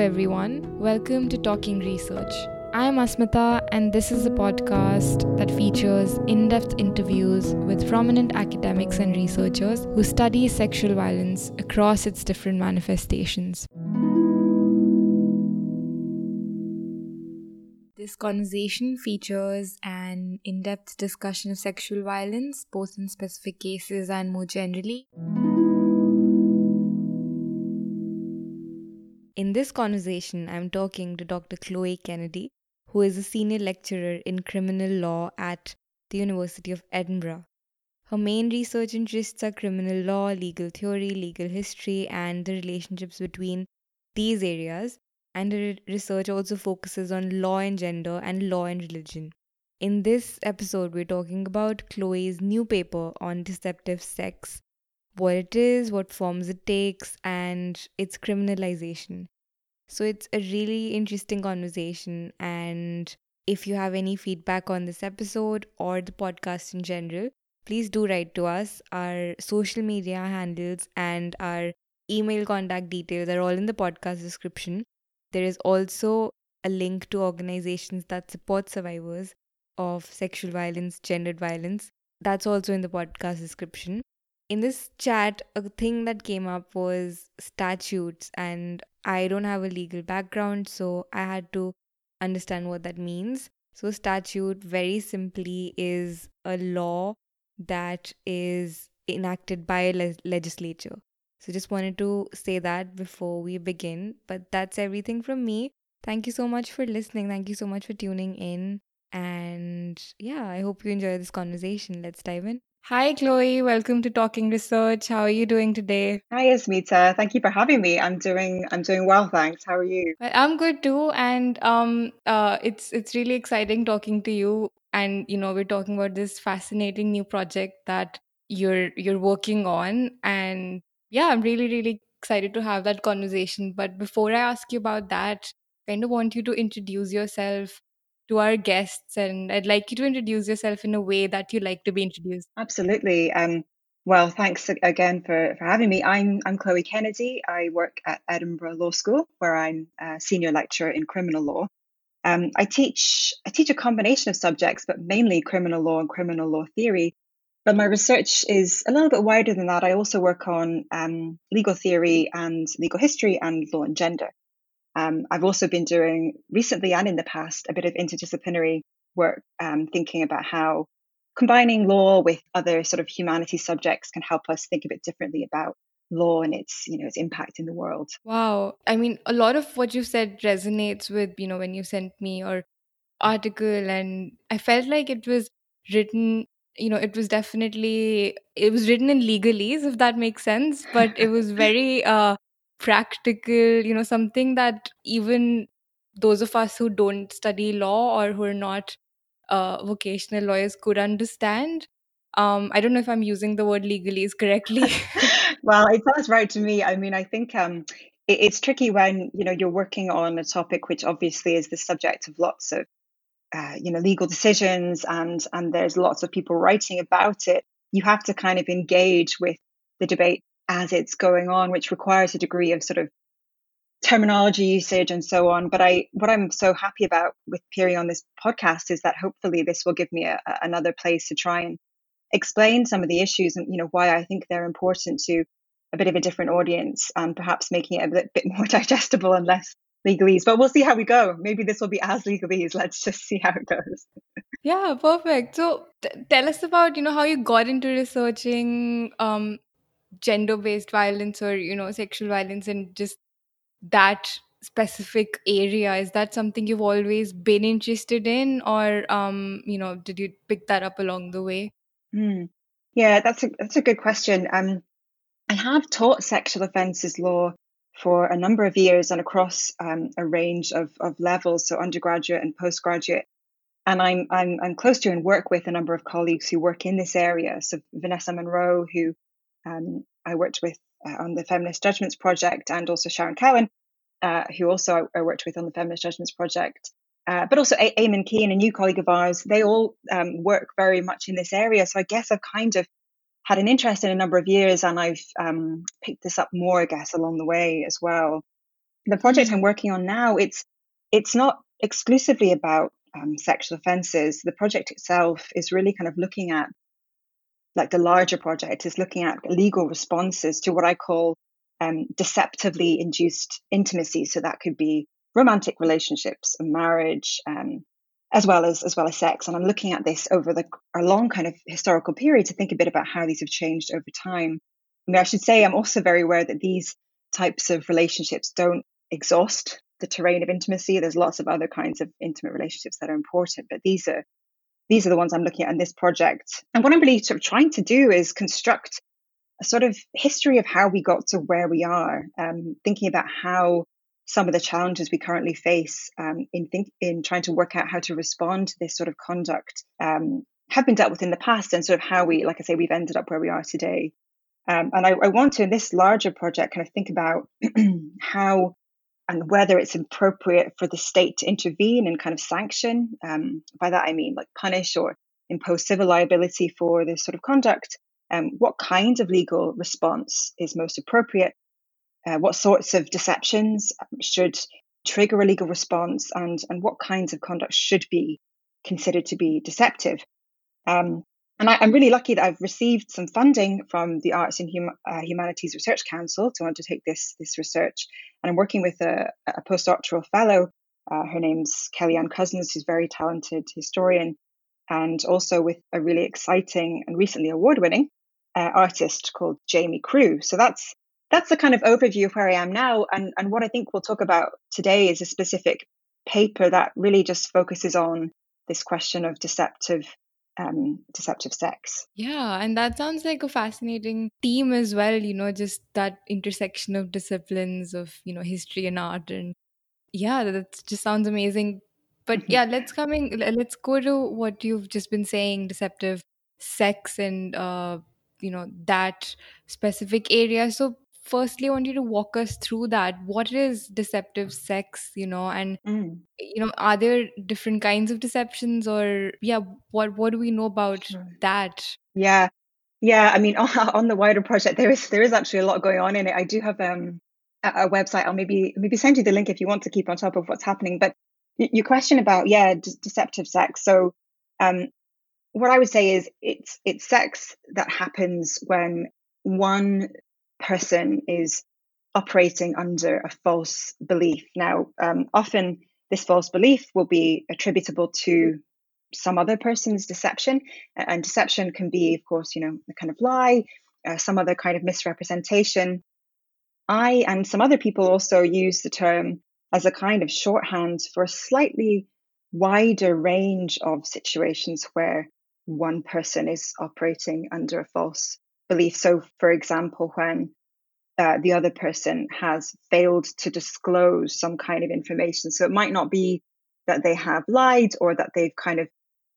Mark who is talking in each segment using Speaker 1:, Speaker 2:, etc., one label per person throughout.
Speaker 1: everyone. Welcome to Talking Research. I'm Asmita, and this is a podcast that features in depth interviews with prominent academics and researchers who study sexual violence across its different manifestations. This conversation features an in depth discussion of sexual violence, both in specific cases and more generally. In this conversation, I'm talking to Dr. Chloe Kennedy, who is a senior lecturer in criminal law at the University of Edinburgh. Her main research interests are criminal law, legal theory, legal history, and the relationships between these areas, and her research also focuses on law and gender and law and religion. In this episode, we're talking about Chloe's new paper on deceptive sex, what it is, what forms it takes, and its criminalization. So it's a really interesting conversation. And if you have any feedback on this episode or the podcast in general, please do write to us. Our social media handles and our email contact details are all in the podcast description. There is also a link to organizations that support survivors of sexual violence, gendered violence. That's also in the podcast description. In this chat, a thing that came up was statutes, and I don't have a legal background, so I had to understand what that means. So, statute, very simply, is a law that is enacted by a le- legislature. So just wanted to say that before we begin. But that's everything from me. Thank you so much for listening. Thank you so much for tuning in. And yeah, I hope you enjoy this conversation. Let's dive in. Hi, Chloe. Welcome to Talking Research. How are you doing today?
Speaker 2: Hi, Asmita. Thank you for having me. I'm doing I'm doing well, thanks. How are you?
Speaker 1: I'm good too, and um, uh, it's it's really exciting talking to you. And you know, we're talking about this fascinating new project that you're you're working on, and yeah, I'm really really excited to have that conversation. But before I ask you about that, I kind of want you to introduce yourself to our guests, and I'd like you to introduce yourself in a way that you like to be introduced.
Speaker 2: Absolutely. Um, well, thanks again for, for having me. I'm I'm Chloe Kennedy. I work at Edinburgh Law School, where I'm a senior lecturer in criminal law. Um, I teach I teach a combination of subjects, but mainly criminal law and criminal law theory. But my research is a little bit wider than that. I also work on um, legal theory and legal history and law and gender. Um, I've also been doing recently and in the past a bit of interdisciplinary work, um, thinking about how combining law with other sort of humanities subjects can help us think a bit differently about law and its you know its impact in the world.
Speaker 1: Wow, I mean, a lot of what you said resonates with you know when you sent me your article, and I felt like it was written you know it was definitely it was written in legalese if that makes sense but it was very uh practical, you know, something that even those of us who don't study law or who are not uh, vocational lawyers could understand. Um, I don't know if I'm using the word legalese correctly.
Speaker 2: well, it sounds right to me. I mean, I think um, it, it's tricky when you know you're working on a topic which obviously is the subject of lots of uh, you know legal decisions, and and there's lots of people writing about it. You have to kind of engage with the debate as it's going on, which requires a degree of sort of terminology usage and so on. But I, what I'm so happy about with appearing on this podcast is that hopefully this will give me a, a, another place to try and explain some of the issues and you know why I think they're important to a bit of a different audience and perhaps making it a bit, bit more digestible and less legalese. But we'll see how we go. Maybe this will be as legalese. Let's just see how it goes.
Speaker 1: yeah, perfect. So t- tell us about you know how you got into researching um, gender based violence or you know sexual violence and just that specific area? Is that something you've always been interested in? Or um you know did you pick that up along the way?
Speaker 2: Mm. yeah that's a that's a good question. Um i have taught sexual offences law for a number of years and across um, a range of, of levels so undergraduate and postgraduate. And I'm, I'm I'm close to and work with a number of colleagues who work in this area. So Vanessa Munro, who um, I worked with uh, on the Feminist Judgments Project, and also Sharon Cowan, uh, who also I, worked with on the Feminist Judgments Project. Uh, but also a- Eamon Keane, a new colleague of ours, they all um, work very much in this area. So I guess I've kind of had an interest in a number of years, and I've um, picked this up more, I guess, along the way as well. the project I'm working on now, it's it's not exclusively about um, sexual offences. The project itself is really kind of looking at, like the larger project is looking at legal responses to what I call um, deceptively induced intimacy. So that could be romantic relationships, and marriage, um, as well as as well as sex. And I'm looking at this over the a long kind of historical period to think a bit about how these have changed over time. I mean, I should say I'm also very aware that these types of relationships don't exhaust the terrain of intimacy. There's lots of other kinds of intimate relationships that are important, but these are these are the ones I'm looking at in this project. And what I'm really sort of trying to do is construct a sort of history of how we got to where we are, um, thinking about how some of the challenges we currently face um, in think in trying to work out how to respond to this sort of conduct um, have been dealt with in the past, and sort of how we, like I say, we've ended up where we are today. Um, and I, I, want to, in this larger project, kind of think about how and whether it's appropriate for the state to intervene and kind of sanction. Um, by that, I mean like punish or impose civil liability for this sort of conduct. Um, what kind of legal response is most appropriate? Uh, what sorts of deceptions should trigger a legal response, and and what kinds of conduct should be considered to be deceptive? Um, and I, am really lucky that I've received some funding from the Arts and hum, uh, Humanities Research Council to undertake this this research. And I'm working with a, a postdoctoral fellow. Uh, her name's Kellyanne Cousins, who's a very talented historian, and also with a really exciting and recently award-winning uh, artist called Jamie Crewe. So that's that's the kind of overview of where I am now. And and what I think we'll talk about today is a specific paper that really just focuses on this question of deceptive um, deceptive sex.
Speaker 1: Yeah, and that sounds like a fascinating theme as well. You know, just that intersection of disciplines of you know history and art, and yeah, that just sounds amazing. But mm-hmm. yeah, let's coming let's go to what you've just been saying: deceptive sex and uh, you know that specific area. So firstly i want you to walk us through that. What is deceptive sex you know and mm. you know are there different kinds of deceptions or yeah what what do we know about sure. that?
Speaker 2: Yeah. Yeah i mean on the wider project there is there is actually a lot going on in it. I do have um a, a website. I'll maybe maybe send you the link if you want to keep on top of what's happening. But your question about yeah de- deceptive sex. So um what i would say is it's it's sex that happens when one person is operating under a false belief. Now, um, often this false belief will be attributable to some other person's deception, and deception can be, of course, you know, a kind of lie, uh, some other kind of misrepresentation. I and some other people also use the term as a kind of shorthand for a slightly wider range of situations where one person is operating under a false belief. So, for example, when uh, the other person has failed to disclose some kind of information. So it might not be that they have lied or that they've kind of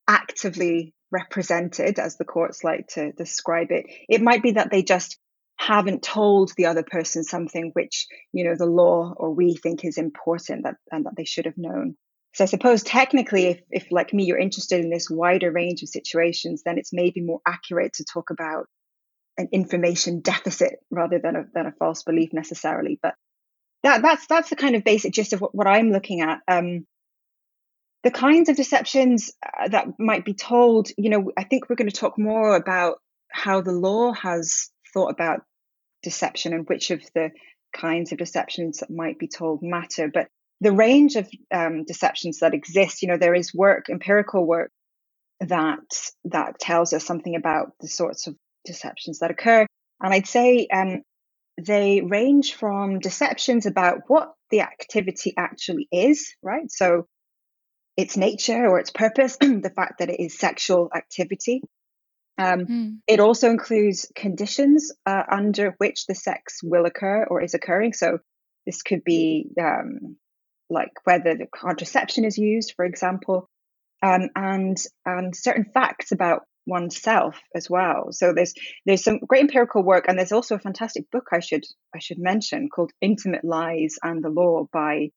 Speaker 2: actively represented, as the courts like to describe it. It might be that they just haven't told the other person something which you know the law or we think is important that and that they should have known so i suppose technically if, if like me you're interested in this wider range of situations then it's maybe more accurate to talk about an information deficit rather than a, than a false belief necessarily. But that, that's that's the kind of basic gist of what, what I'm looking at. Um, the kinds of deceptions uh, that might be told, you know, I think we're going to talk more about how the law has thought about deception and which of the kinds of deceptions that might be told matter. But the range of um, deceptions that exist, you know, there is work, empirical work that that tells us something about the sorts of deceptions that occur. And I'd say um, they range from deceptions about what the activity actually is, right? So its nature or its purpose, the fact that it is sexual activity. Um, mm. It also includes conditions uh, under which the sex will occur or is occurring. So this could be um, like whether the contraception is used, for example, um, and and certain facts about oneself as well. So there's there's some great empirical work, and there's also a fantastic book I should I should mention called Intimate Lies and the Law by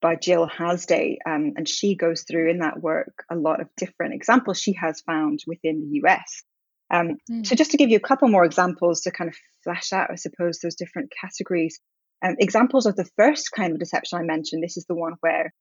Speaker 2: by Jill Hasday, um, and she goes through in that work a lot of different examples she has found within the US. Um, mm. So just to give you a couple more examples to kind of flesh out, I suppose, those different categories. Um, examples of the first kind of deception I mentioned, this is the one where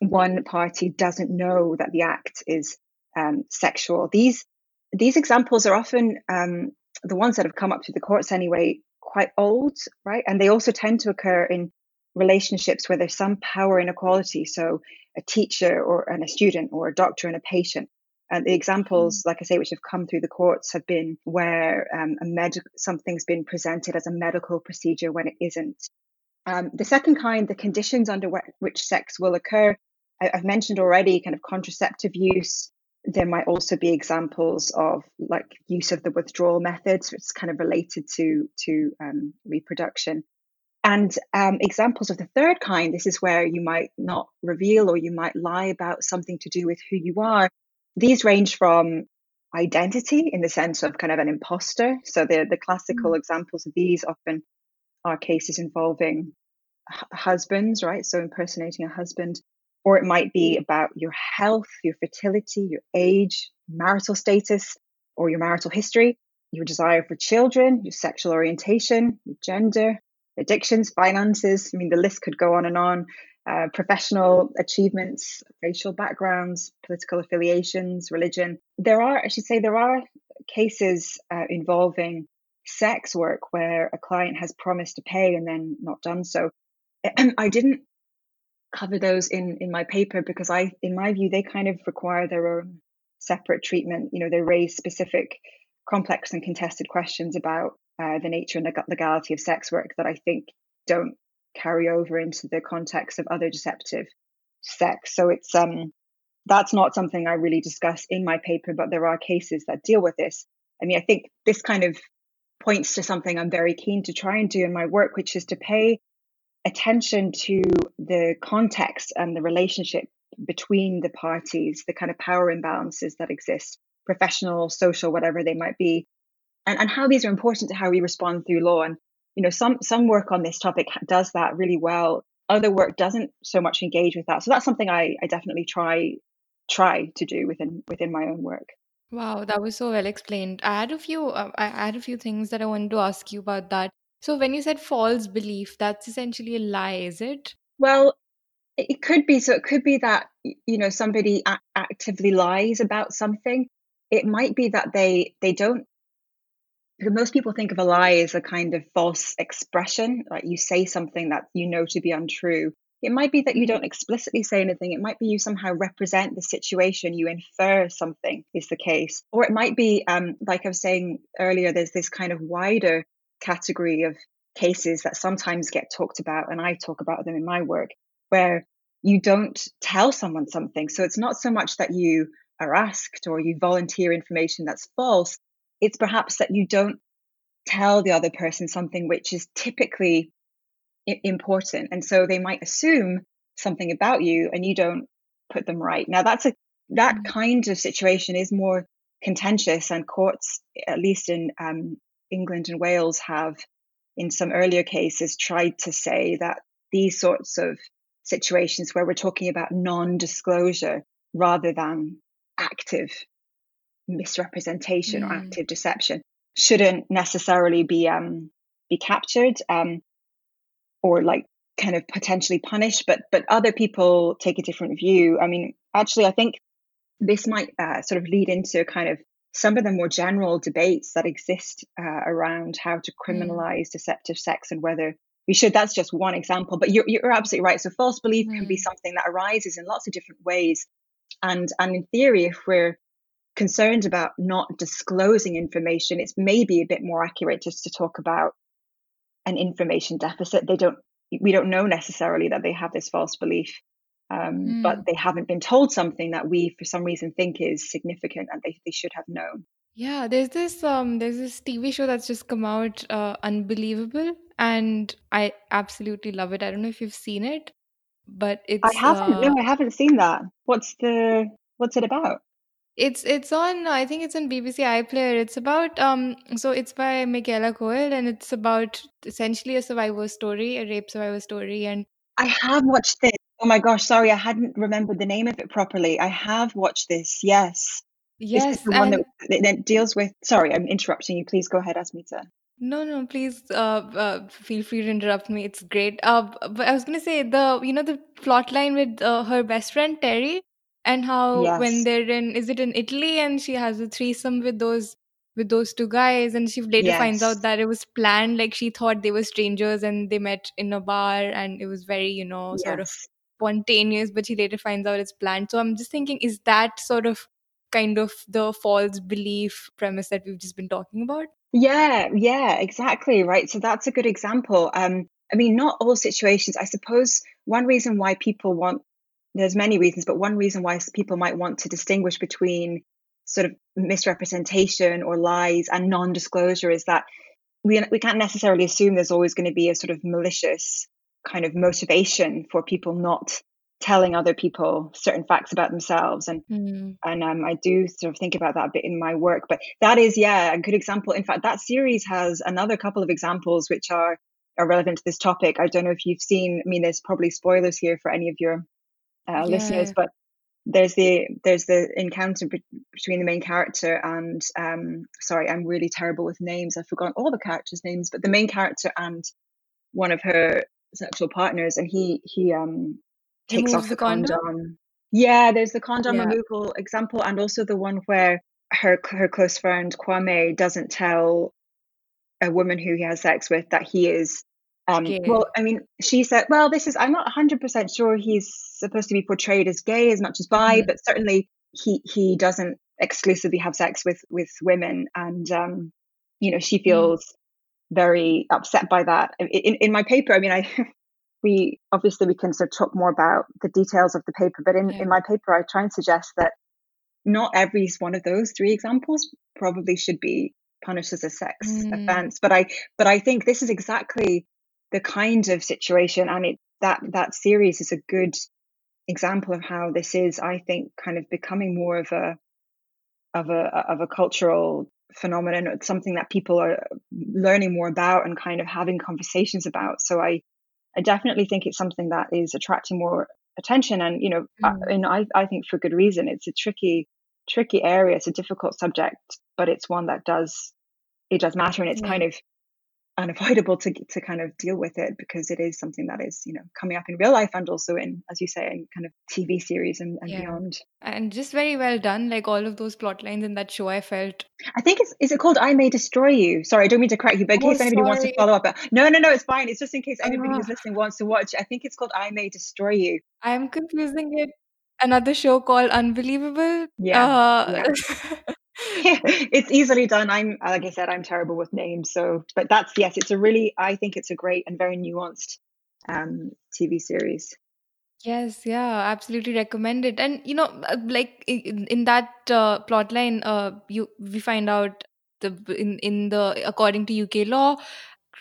Speaker 2: one party doesn't know that the act is um, sexual. These these examples are often um, the ones that have come up through the courts anyway, quite old, right? And they also tend to occur in relationships where there's some power inequality. So a teacher or and a student or a doctor and a patient. And the examples, mm. like I say, which have come through the courts have been where um, a med- something's been presented as a medical procedure when it isn't. Um, the second kind, the conditions under which sex will occur, I- I've mentioned already, kind of contraceptive use. There might also be examples of like use of the withdrawal methods, which is kind of related to to um, reproduction. And um, examples of the third kind, this is where you might not reveal or you might lie about something to do with who you are. These range from identity in the sense of kind of an imposter. So the, the classical mm. examples of these often are cases involving h- husbands, right? So impersonating a husband. Or it might be about your health, your fertility, your age, marital status, or your marital history, your desire for children, your sexual orientation, your gender, addictions, finances. I mean, the list could go on and on. Uh, professional achievements, racial backgrounds, political affiliations, religion. There are, I should say, there are cases uh, involving sex work where a client has promised to pay and then not done so. I didn't cover those in in my paper because I, in my view, they kind of require their own separate treatment. You know, they raise specific, complex and contested questions about uh, the nature and legality of sex work that I think don't carry over into the context of other deceptive sex. So it's um that's not something I really discuss in my paper, but there are cases that deal with this. I mean, I think this kind of points to something I'm very keen to try and do in my work, which is to pay attention to the context and the relationship between the parties, the kind of power imbalances that exist, professional, social, whatever they might be, and, and how these are important to how we respond through law. And, you know, some, some work on this topic does that really well. Other work doesn't so much engage with that. So that's something I, I definitely try try to do within within my own work.
Speaker 1: Wow, that was so well explained. I had a few uh, I had a few things that I wanted to ask you about that. So when you said false belief, that's essentially a lie, is it?
Speaker 2: Well, it could be. So it could be that you know somebody a- actively lies about something. It might be that they they don't because most people think of a lie as a kind of false expression, like you say something that you know to be untrue. It might be that you don't explicitly say anything. It might be you somehow represent the situation, you infer something is the case. Or it might be, um, like I was saying earlier, there's this kind of wider category of cases that sometimes get talked about, and I talk about them in my work, where you don't tell someone something. So it's not so much that you are asked or you volunteer information that's false, it's perhaps that you don't tell the other person something which is typically important. And so they might assume something about you and you don't put them right. Now that's a that mm. kind of situation is more contentious and courts, at least in um, England and Wales, have in some earlier cases tried to say that these sorts of situations where we're talking about non-disclosure rather than active misrepresentation mm. or active deception shouldn't necessarily be um, be captured um, or like kind of potentially punished. But but other people take a different view. I mean, actually, I think this might uh, sort of lead into kind of some of the more general debates that exist uh, around how to mm. criminalize mm. deceptive sex and whether we should. That's just one example, but you're you're absolutely right. So false belief mm. can be mm. something that arises in lots of different ways, and and in theory, if we're concerned about not disclosing information, it's maybe a bit more accurate just to talk about an information deficit. They don't, we don't know necessarily that they have this false belief, um, mm. but they haven't been told something that we, for some reason, think is significant and they, they should have known.
Speaker 1: Yeah, there's this um there's this TV show that's just come out, uh, Unbelievable, and I absolutely love it. I don't know if you've seen it, but it's
Speaker 2: I haven't. Uh, no, I haven't seen that. What's the what's it about?
Speaker 1: It's it's on I think it's on BBC iPlayer. It's about um so it's by Michaela Coel and it's about essentially a survivor story, a rape survivor story and
Speaker 2: I have watched this. Oh my gosh, sorry, I hadn't remembered the name of it properly. I have watched this. Yes.
Speaker 1: Yes,
Speaker 2: the one that, that deals with sorry, I'm interrupting you. Please go ahead, Asmita.
Speaker 1: No, no, please uh, uh, feel free to interrupt me. It's great. Uh, but I was gonna say the you know the plot line with uh, her best friend Terry and how when they're in is it in Italy and she has a threesome with those with those two guys and she later finds out that it was planned like she thought they were strangers and they met in a bar and it was very you know sort of
Speaker 2: yes.
Speaker 1: Spontaneous but she later finds out it's planned so i'm just thinking is that sort of kind of the false belief premise that we've just been talking about
Speaker 2: Yeah, yeah, exactly, right. So that's a good example. Um, I mean, not all situations. I suppose one reason why people want, there's many reasons, but one reason why people might want to distinguish between sort of misrepresentation or lies and non-disclosure is that we we can't necessarily assume there's always going to be a sort of malicious kind of motivation for people not telling other people certain facts about themselves and
Speaker 1: Hmm.
Speaker 2: and um, I do sort of think about that a bit in my work. But that is, yeah, a good example. In fact, that series has another couple of examples which are are relevant to this topic. I don't know if you've seen. I mean, there's probably spoilers here for any of your uh, listeners, but there's the there's the encounter be- between the main character and um sorry i'm really terrible with names i've forgotten all the characters names but the main character and one of her sexual partners and he he um takes off
Speaker 1: the
Speaker 2: the
Speaker 1: condom
Speaker 2: condom yeah there's the condom
Speaker 1: yeah
Speaker 2: removal example and also the one where her her close friend kwame doesn't tell a woman who he has sex with that he is um
Speaker 1: gay
Speaker 2: well i mean she said well this is i'm not 100% sure he's supposed to be portrayed as gay as much as bi
Speaker 1: Mhm.
Speaker 2: but certainly he he doesn't exclusively have sex with with women and um you know she
Speaker 1: Mm.
Speaker 2: feels very upset by that in in, my paper i mean i we obviously we can sort of talk more about the details of the paper but in
Speaker 1: yeah
Speaker 2: in my paper i try and suggest that not every one of those three examples probably should be punished as a sex
Speaker 1: Mm.
Speaker 2: offense but i but i think this is exactly the kind of situation and it that that series is a good example of how this is i think kind of becoming more of a of a of a cultural phenomenon it's something that people are learning more about and kind of having conversations about. So i i definitely think it's something that is attracting more attention and you know I,
Speaker 1: Mm.
Speaker 2: and I, I think for good reason. It's a tricky tricky area. It's a difficult subject but it's one that does it does matter and it's
Speaker 1: yeah.
Speaker 2: kind of unavoidable to to kind of deal with it because it is something that is you know coming up in real life and also in as you say in kind of tv series and, and
Speaker 1: yeah.
Speaker 2: beyond.
Speaker 1: And just very well done like all of those plot lines in that show i felt.
Speaker 2: I think it's is it called i may destroy you? Sorry i don't mean to correct you but in
Speaker 1: oh
Speaker 2: case anybody wants to follow up no no no it's fine. It's just in case anybody
Speaker 1: uh,
Speaker 2: who's listening wants to watch i think it's called i may destroy you.
Speaker 1: I'm confusing it. Another show called unbelievable.
Speaker 2: Yeah
Speaker 1: uh
Speaker 2: yeah it's easily done. I'm like I said, I'm terrible with names. So, but that's yes, it's a really I think it's a great and very nuanced um TV series.
Speaker 1: Yes, yeah, absolutely recommend it. And you know, uh, like in, in that uh, plot line, uh, you we find out the in in the according to UK law,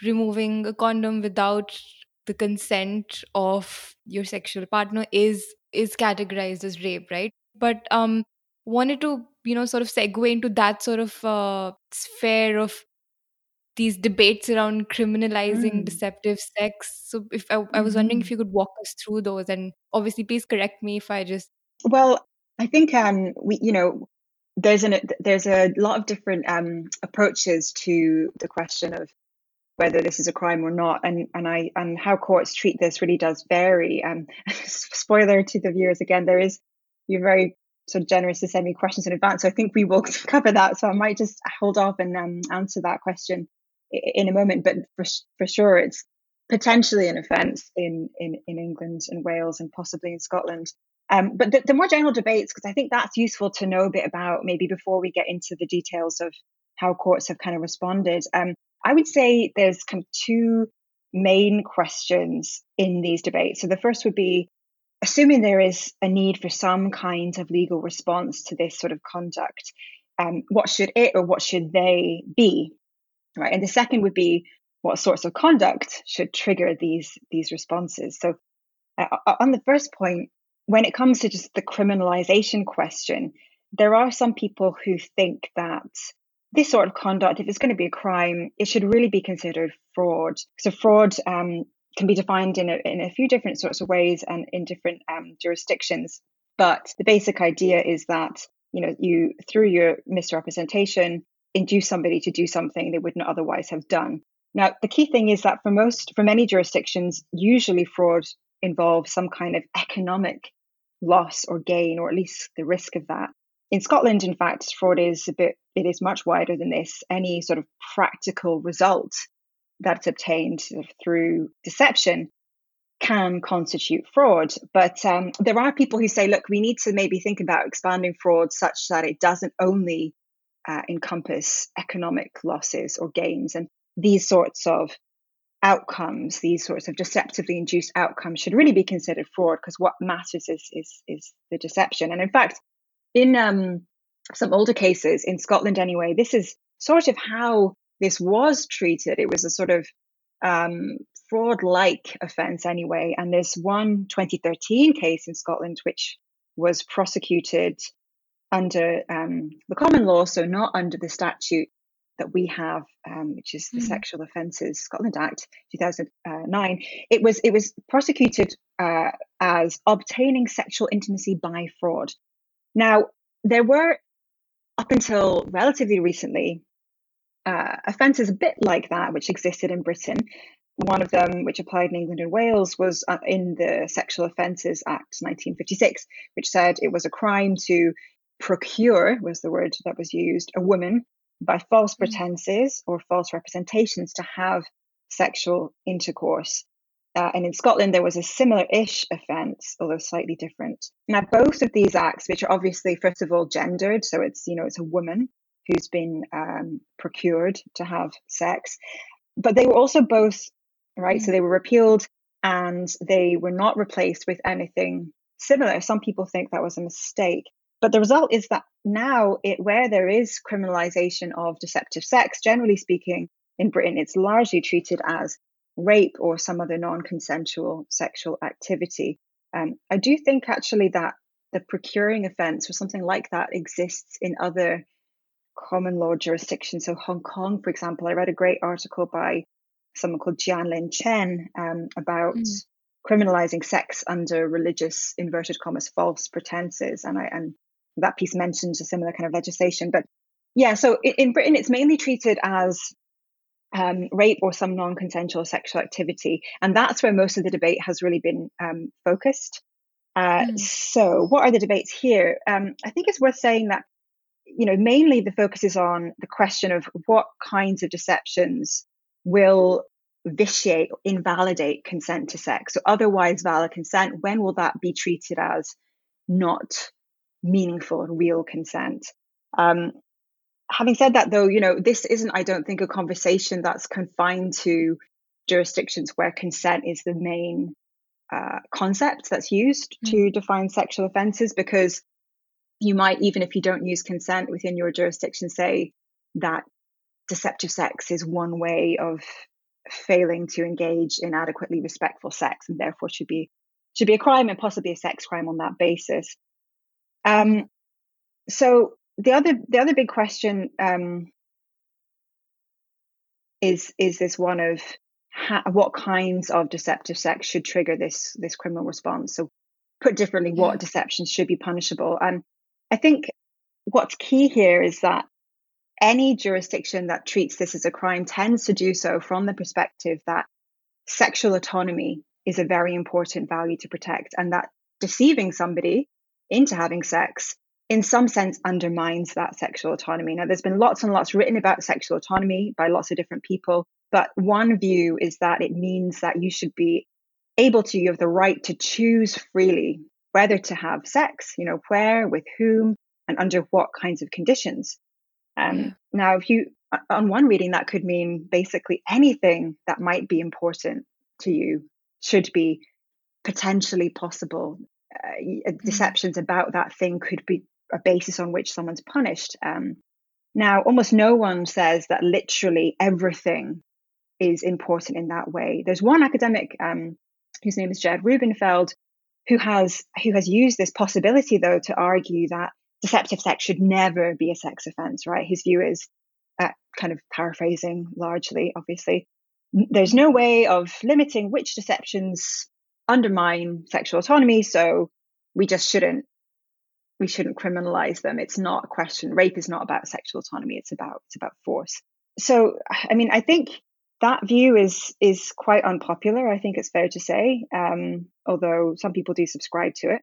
Speaker 1: removing a condom without the consent of your sexual partner is is categorized as rape, right? But um, wanted to you know sort of segue into that sort of uh, sphere of these debates around criminalizing
Speaker 2: Mm.
Speaker 1: deceptive sex. So if I, I was wondering if
Speaker 2: hmm
Speaker 1: you could walk us through those and obviously please correct me if I just
Speaker 2: Well, I think um we you know there's an there's a lot of different um approaches to the question of whether this is a crime or not and and I and how courts treat this really does vary. Um spoiler to the viewers again, there is you're very sort of generous to send me questions in advance. So I think we will cover that. So I might just hold off and um, answer that question in a moment. But for for sure, it's potentially an offence in, in in England and Wales and possibly in Scotland. Um, but the, the more general debates, because I think that's useful to know a bit about maybe before we get into the details of how courts have kind of responded. Um, I would say there's kind of two main questions in these debates. So the first would be assuming there is a need for some kind of legal response to this sort of conduct, um, what should it or what should they be? Right. And the second would be what sorts of conduct should trigger these these responses. So uh, on the first point, when it comes to just the criminalization question, there are some people who think that this sort of conduct, if it's going to be a crime, it should really be considered fraud. So fraud um, can be defined in a, in a few different sorts of ways and in different um, jurisdictions. But the basic idea is that you know you through your misrepresentation induce somebody to do something they wouldn't otherwise have done. Now, the key thing is that for most, for many jurisdictions, usually fraud involves some kind of economic loss or gain, or at least the risk of that. In Scotland, in fact, fraud is a bit, it is much wider than this. Any sort of practical result that's obtained through deception can constitute fraud. But um, there are people who say, look, we need to maybe think about expanding fraud such that it doesn't only uh, encompass economic losses or gains. And these sorts of outcomes, these sorts of deceptively induced outcomes, should really be considered fraud because what matters is, is, is the deception. And in fact, in um, some older cases, in Scotland anyway, this is sort of how this was treated. It was a sort of um, fraud like offence anyway. And there's one 2013 case in Scotland which was prosecuted under um, the common law, so not under the statute that we have, um, which is the mm. Sexual Offences Scotland Act 2009. It was it was prosecuted uh, as obtaining sexual intimacy by fraud. Now there were up until relatively recently uh, offences a bit like that, which existed in Britain. One of them, which applied in England and Wales, was uh, in the Sexual Offences Act 1956, which said it was a crime to procure, was the word that was used, a woman by false mm. pretenses or false representations to have sexual intercourse. Uh, and in Scotland, there was a similar ish offence, although slightly different. Now, both of these acts, which are obviously, first of all, gendered, so it's, you know, it's a woman who's been um, procured to have sex. But they were also both, right? Mm. So they were repealed and they were not replaced with anything similar. Some people think that was a mistake. But the result is that now, it, where there is criminalization of deceptive sex, generally speaking, in Britain, it's largely treated as rape or some other non consensual sexual activity. Um, I do think actually that the procuring offense or something like that exists in other common law jurisdictions. So Hong Kong, for example, I read a great article by someone called Jianlin Chen um, about mm. criminalizing sex under religious inverted commas false pretenses, and I and that piece mentions a similar kind of legislation. But yeah, so in, in Britain, it's mainly treated as um, rape or some non-consensual sexual activity, and that's where most of the debate has really been um, focused. Uh, mm. So, what are the debates here? Um, I think it's worth saying that you know, mainly the focus is on the question of what kinds of deceptions will vitiate or invalidate consent to sex. So otherwise valid consent, when will that be treated as not meaningful and real consent? Um, having said that though, you know, this isn't, I don't think, a conversation that's confined to jurisdictions where consent is the main uh, concept that's used mm-hmm. to define sexual offences because you might, even if you don't use consent within your jurisdiction, say that deceptive sex is one way of failing to engage in adequately respectful sex and therefore should be should be a crime and possibly a sex crime on that basis. Um, so the other the other big question um, is is this one of ha- what kinds of deceptive sex should trigger this this criminal response. So put differently, yeah. what deceptions should be punishable? And I think what's key here is that any jurisdiction that treats this as a crime tends to do so from the perspective that sexual autonomy is a very important value to protect and that deceiving somebody into having sex in some sense undermines that sexual autonomy. Now, there's been lots and lots written about sexual autonomy by lots of different people, but one view is that it means that you should be able to, you have the right to choose freely whether to have sex, you know, where, with whom, and under what kinds of conditions. Um. Now, if you, on one reading, that could mean basically anything that might be important to you should be potentially possible. Uh, deceptions about that thing could be a basis on which someone's punished. Um, now, almost no one says that literally everything is important in that way. There's one academic um, whose name is Jed Rubenfeld who has who has used this possibility though to argue that deceptive sex should never be a sex offense right his view is uh, kind of paraphrasing largely obviously there's no way of limiting which deceptions undermine sexual autonomy so we just shouldn't we shouldn't criminalize them. It's not a question. Rape is not about sexual autonomy. It's about it's about force. So, I mean, I think that view is is quite unpopular. I think it's fair to say, um, although some people do subscribe to it.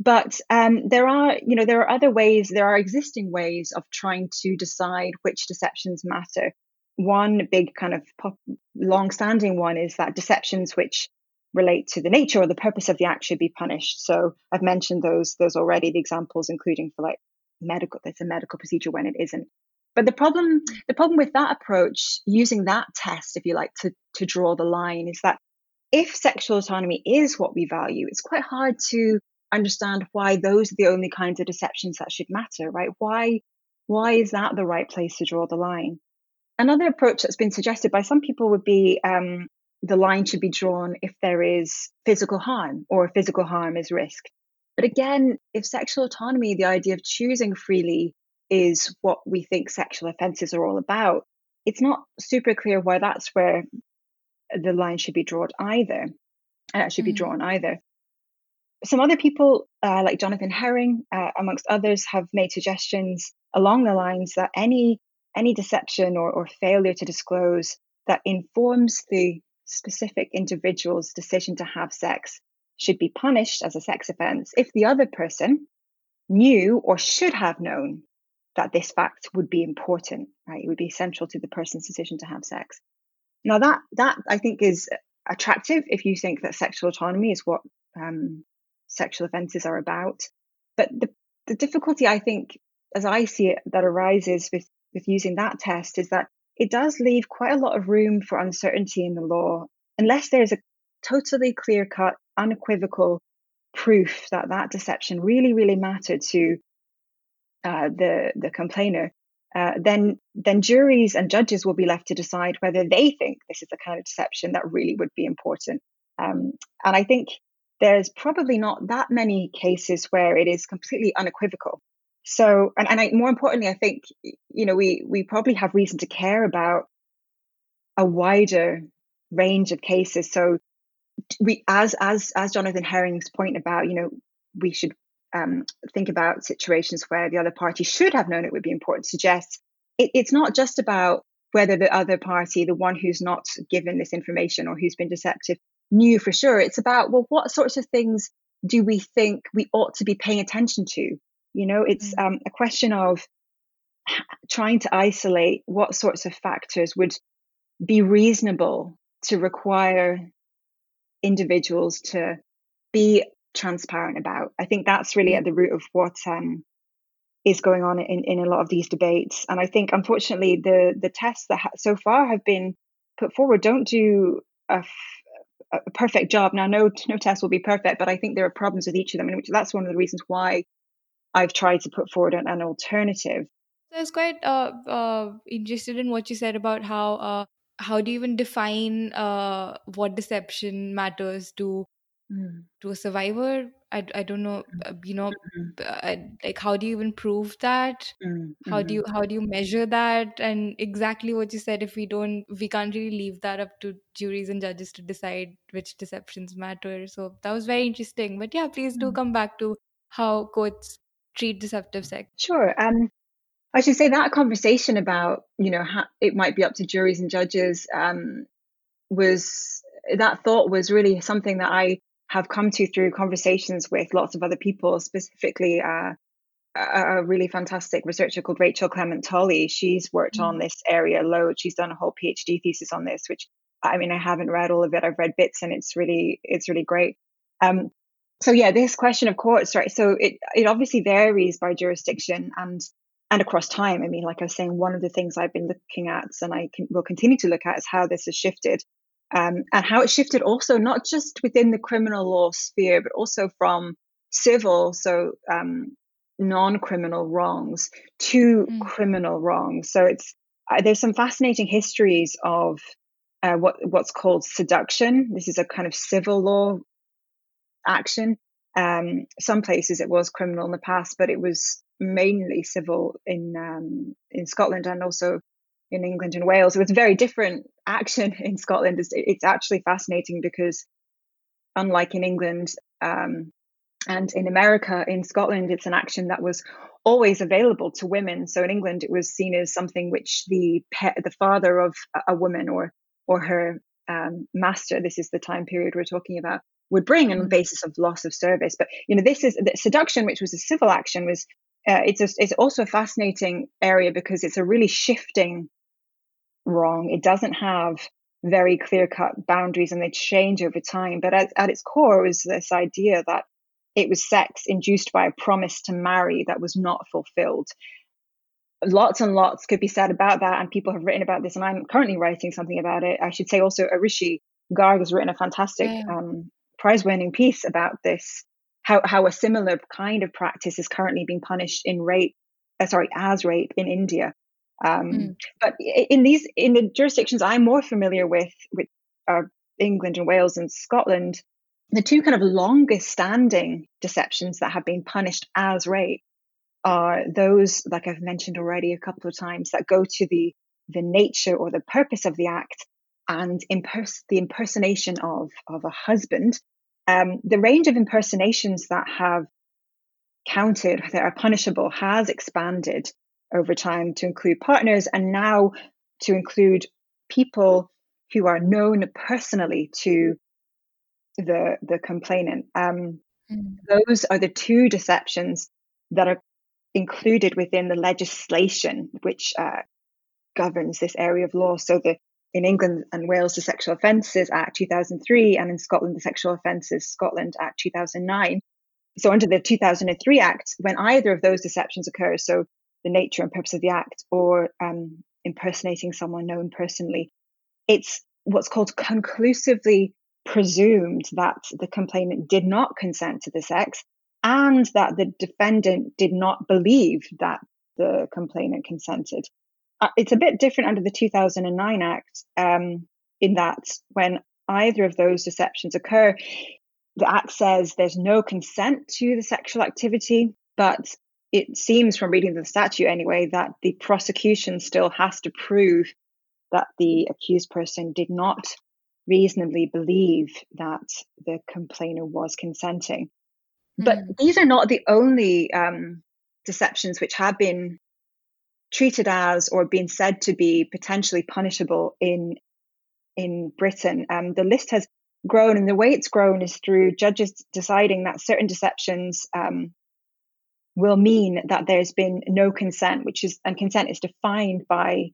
Speaker 2: But um, there are, you know, there are other ways. There are existing ways of trying to decide which deceptions matter. One big kind of pop, long-standing one is that deceptions which relate to the nature or the purpose of the act should be punished. So I've mentioned those those already. The examples, including for like medical, it's a medical procedure when it isn't. But the problem the problem with that approach, using that test, if you like, to to draw the line, is that if sexual autonomy is what we value, it's quite hard to understand why those are the only kinds of deceptions that should matter, right? Why why is that the right place to draw the line? Another approach that's been suggested by some people would be um, the line should be drawn if there is physical harm or physical harm is risked. But again, if sexual autonomy, the idea of choosing freely, is what we think sexual offences are all about, it's not super clear why that's where the line should be drawn either. Uh, should mm. be drawn either. Some other people, uh, like Jonathan Herring, uh, amongst others, have made suggestions along the lines that any any deception or, or failure to disclose that informs the specific individual's decision to have sex should be punished as a sex offense if the other person knew or should have known that this fact would be important, right? It would be essential to the person's decision to have sex. Now that that I think is attractive if you think that sexual autonomy is what um, sexual offences are about. But the the difficulty I think, as I see it, that arises with with using that test is that it does leave quite a lot of room for uncertainty in the law unless there's a totally clear cut, unequivocal proof that that deception really, really mattered to uh, the the complainer. Uh, then then juries and judges will be left to decide whether they think this is the kind of deception that really would be important. Um, and I think there's probably not that many cases where it is completely unequivocal. So, and, and I, more importantly, I think, you know, we, we probably have reason to care about a wider range of cases. So we, as, as, as Jonathan Herring's point about, you know, we should um, think about situations where the other party should have known it would be important suggests it, it's not just about whether the other party, the one who's not given this information or who's been deceptive, knew for sure. It's about, well, what sorts of things do we think we ought to be paying attention to? You know, it's mm. um, a question of trying to isolate what sorts of factors would be reasonable to require individuals to be transparent about. I think that's really at the root of what um, is going on in, in a lot of these debates. And I think, unfortunately, the the tests that ha- so far have been put forward don't do a, f- a perfect job. Now, no no test will be perfect, but I think there are problems with each of them, and which that's one of the reasons why I've tried to put forward an, an alternative.
Speaker 1: I was quite uh, uh, interested in what you said about how uh, how do you even define uh, what deception matters to mm. to a survivor? I, I don't know. Mm. Uh, you know, mm-hmm. like how do you even prove that? Mm-hmm. How do you how do you measure that? And exactly what you said. If we don't, we can't really leave that up to juries and judges to decide which deceptions matter. So that was very interesting. But yeah, please do mm. come back to how courts treat deceptive sex?
Speaker 2: Sure. Um, I should say that conversation about you know how it might be up to juries and judges um, was that thought was really something that I have come to through conversations with lots of other people, specifically uh, a, really fantastic researcher called Rachel Clement Tolley. She's worked mm-hmm. on this area load. She's done a whole PhD thesis on this, which I mean I haven't read all of it. I've read bits, and it's really it's really great. Um, so yeah, this question of courts, right? So it it obviously varies by jurisdiction and and across time. I mean, like I was saying, one of the things I've been looking at and I can, will continue to look at is how this has shifted, um, and how it shifted also not just within the criminal law sphere, but also from civil, so um, non-criminal wrongs to mm. criminal wrongs. So it's uh, there's some fascinating histories of uh, what what's called seduction. This is a kind of civil law action. Um, some places it was criminal in the past, but it was mainly civil in um, in Scotland and also in England and Wales. So it's a very different action in Scotland. It's, it's actually fascinating because, unlike in England, um, And in America, in Scotland, it's an action that was always available to women. So in England, it was seen as something which the pe- the father of a woman or or her um, master, this is the time period we're talking about, would bring on the mm. basis of loss of service. But you know, this is the seduction, which was a civil action, was uh, it's a, it's also a fascinating area because it's a really shifting wrong. It doesn't have very clear cut boundaries and they change over time. But at, at its core was this idea that it was sex induced by a promise to marry that was not fulfilled. Lots and lots could be said about that, and people have written about this, and I'm currently writing something about it. I should say also, Arushi Garg has written a fantastic yeah. um, prize winning piece about this how, how a similar kind of practice is currently being punished in rape, uh, sorry, as rape in India. Um, mm. But in these, in the jurisdictions I'm more familiar with, which are England and Wales and Scotland, the two kind of longest standing deceptions that have been punished as rape are those, like I've mentioned already a couple of times, that go to the the nature or the purpose of the act and impers- the impersonation of of a husband. Um, the range of impersonations that have counted that are punishable has expanded over time to include partners and now to include people who are known personally to the the complainant. Um, mm. Those are the two deceptions that are included within the legislation which uh, governs this area of law. So the in England and Wales, the Sexual Offences Act 2003, and in Scotland, the Sexual Offences Scotland Act 2009. So under the 2003 Act, when either of those deceptions occurs, so the nature and purpose of the act or um, impersonating someone known personally, it's what's called conclusively presumed that the complainant did not consent to the sex and that the defendant did not believe that the complainant consented. Uh, it's a bit different under the 2009 Act um, in that when either of those deceptions occur, the Act says there's no consent to the sexual activity, but it seems from reading the statute anyway that the prosecution still has to prove that the accused person did not reasonably believe that the complainer was consenting. Mm. But hmm. these are not the only um, deceptions which have been treated as or been said to be potentially punishable in in Britain. Um, the list has grown, and the way it's grown is through judges deciding that certain deceptions um, will mean that there's been no consent, which is and consent is defined by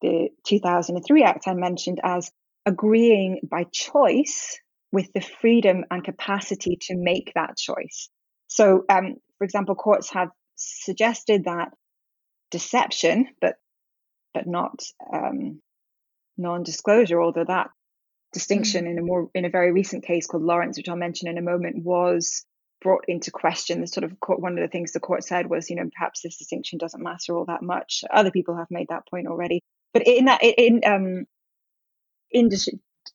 Speaker 2: the 2003 Act I mentioned as agreeing by choice with the freedom and capacity to make that choice. So, um, for example, courts have suggested that deception, but but not um, non-disclosure, although that distinction mm. in a more in a very recent case called Lawrence, which I'll mention in a moment, was brought into question. The sort of court, one of the things the court said was, you know, perhaps this distinction doesn't matter all that much. Other people have made that point already, but in that in um, in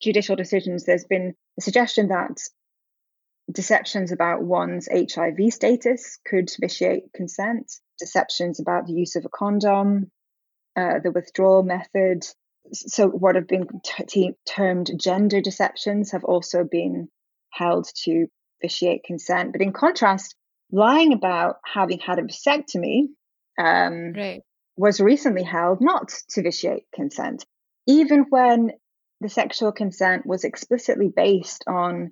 Speaker 2: judicial decisions, there's been a suggestion that deceptions about one's HIV status could vitiate consent, deceptions about the use of a condom, uh, the withdrawal method. So, what have been t- termed gender deceptions have also been held to vitiate consent. But in contrast, lying about having had a vasectomy um, right. was recently held not to vitiate consent, even when the sexual consent was explicitly based on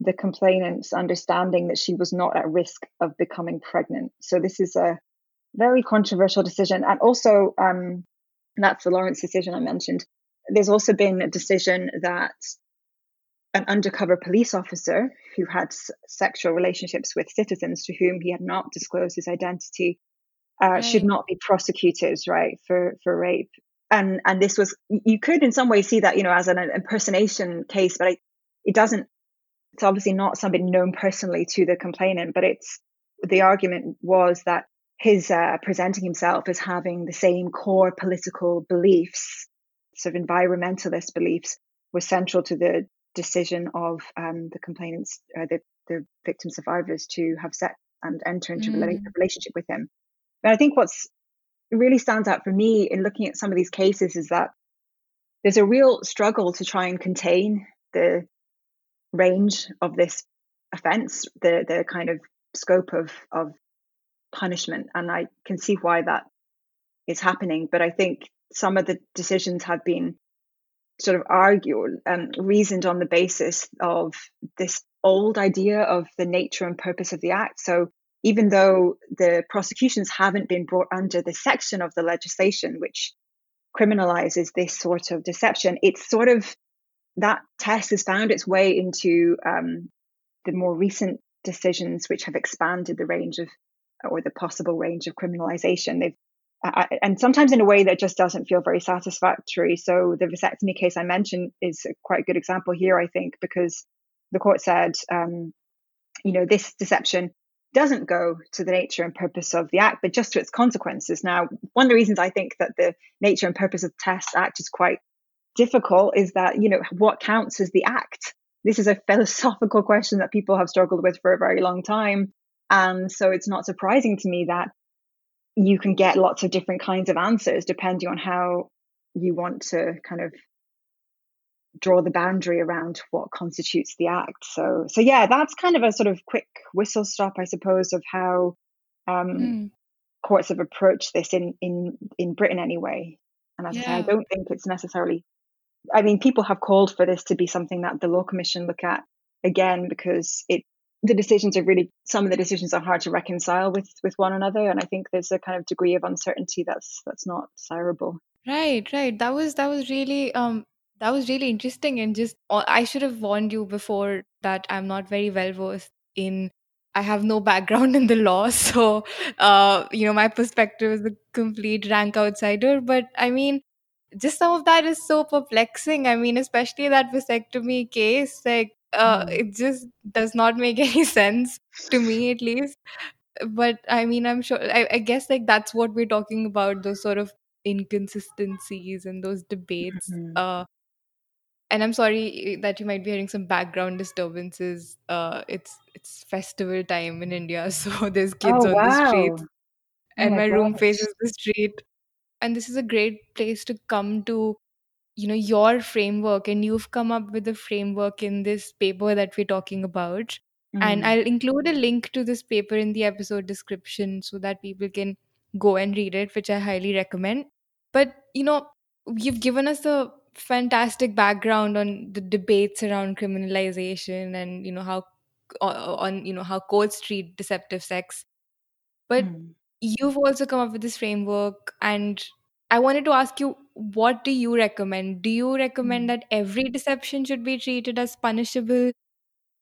Speaker 2: the complainant's understanding that she was not at risk of becoming pregnant. So this is a very controversial decision. And also, um, that's the Lawrence decision I mentioned. There's also been a decision that an undercover police officer who had s- sexual relationships with citizens to whom he had not disclosed his identity uh, right. should not be prosecuted, right, for for rape and and this was you could in some ways see that you know as an impersonation case but it, it doesn't it's obviously not somebody known personally to the complainant but it's the argument was that his uh, presenting himself as having the same core political beliefs sort of environmentalist beliefs was central to the decision of um, the complainants uh, the, the victim survivors to have sex and enter into mm. a relationship with him but i think what's really stands out for me in looking at some of these cases is that there's a real struggle to try and contain the range of this offence, the the kind of scope of of punishment, and I can see why that is happening. But I think some of the decisions have been sort of argued and um, reasoned on the basis of this old idea of the nature and purpose of the act. So even though the prosecutions haven't been brought under the section of the legislation which criminalizes this sort of deception, it's sort of that test has found its way into um, the more recent decisions which have expanded the range of or the possible range of criminalization. They've and sometimes in a way that just doesn't feel very satisfactory. So the vasectomy case I mentioned is a quite a good example here, I think, because the court said, um, you know, this deception doesn't go to the nature and purpose of the act, but just to its consequences. Now, one of the reasons I think that the nature and purpose of Test Act is quite difficult is that, you know, what counts as the act? This is a philosophical question that people have struggled with for a very long time. And so it's not surprising to me that you can get lots of different kinds of answers depending on how you want to kind of draw the boundary around what constitutes the act. So, so yeah, that's kind of a sort of quick whistle stop, I suppose, of how um, mm. courts have approached this in in in Britain anyway. And as yeah. I say, I don't think it's necessarily. I mean, people have called for this to be something that the Law Commission look at again because it the decisions are really some of the decisions are hard to reconcile with with one another, and I think there's a kind of degree of uncertainty that's that's not desirable.
Speaker 1: Right, right. That was that was really um that was really interesting and just uh, I should have warned you before that I'm not very well versed in I have no background in the law so uh you know my perspective is a complete rank outsider but I mean just some of that is so perplexing I mean especially that vasectomy case like uh mm. it just does not make any sense to me at least but I mean I'm sure I, I guess like that's what we're talking about those sort of inconsistencies and those debates mm-hmm. uh and I'm sorry eh, that you might be hearing some background disturbances. Uh, it's it's festival time in India, so there's kids oh, on wow. the street, oh and oh my, my room faces the street. And this is a great place to come to, you know, your framework, and you've come up with a framework in this paper that we're talking about. Mm. And I'll include a link to this paper in the episode description so that people can go and read it, which I highly recommend. But you know, you've given us a fantastic background on the debates around criminalization and you know how on you know how courts treat deceptive sex but mm. you've also come up with this framework and i wanted to ask you what do you recommend do you recommend mm. that every deception should be treated as punishable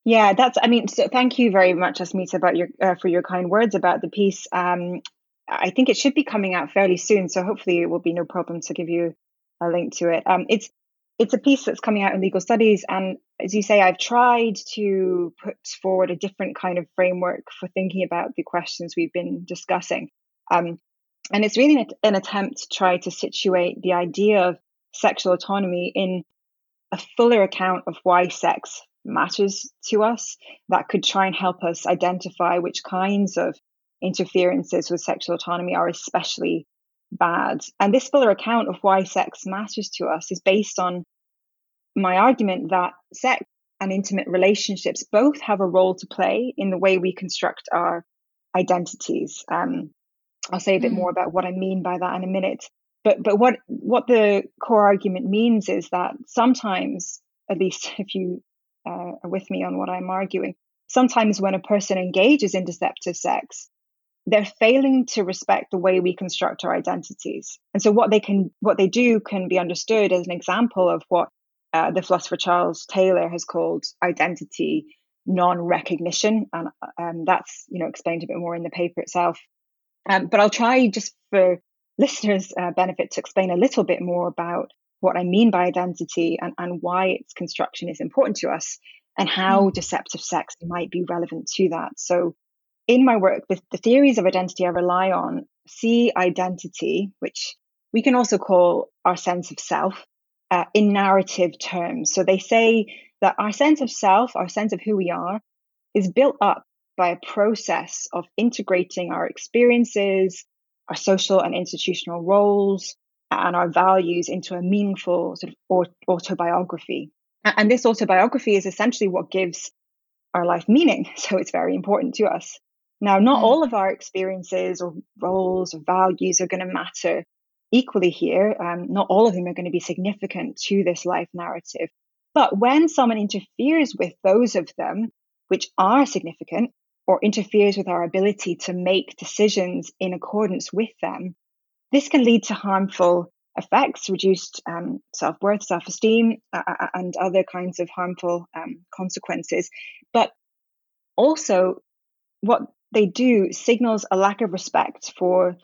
Speaker 2: yeah that's i mean so thank you very much asmita about your uh, for your kind words about the piece um i think it should be coming out fairly soon so hopefully it will be no problem to give you a link to it. Um, it's it's a piece that's coming out in legal studies, and as you say, I've tried to put forward a different kind of framework for thinking about the questions we've been discussing. Um, and it's really an attempt to try to situate the idea of sexual autonomy in a fuller account of why sex matters to us that could try and help us identify which kinds of interferences with sexual autonomy are especially bad. And this fuller account of why sex matters to us is based on my argument that sex and intimate relationships both have a role to play in the way we construct our identities. Um, I'll say a bit mm. more about what I mean by that in a minute. But but what what the core argument means is that sometimes, at least if you uh, are with me on what I'm arguing, sometimes when a person engages in deceptive sex, they're failing to respect the way we construct our identities. And so what they can what they do can be understood as an example of what uh, the philosopher Charles Taylor has called identity non-recognition, and um, that's you know explained a bit more in the paper itself. Um, but I'll try just for listeners' uh, benefit to explain a little bit more about what I mean by identity and, and why its construction is important to us and how mm. deceptive sex might be relevant to that. So in my work, the, the theories of identity I rely on see identity, which we can also call our sense of self, uh, in narrative terms. So they say that our sense of self, our sense of who we are, is built up by a process of integrating our experiences, our social and institutional roles, and our values into a meaningful sort of autobiography. And this autobiography is essentially what gives our life meaning. So it's very important to us. Now, not mm. all of our experiences or roles or values are going to matter equally here. Um, not all of them are going to be significant to this life narrative. But when someone interferes with those of them which are significant or interferes with our ability to make decisions in accordance with them, this can lead to harmful effects, reduced um, self worth, self esteem, uh, and other kinds of harmful um, consequences. But also, what they do signals a lack of respect for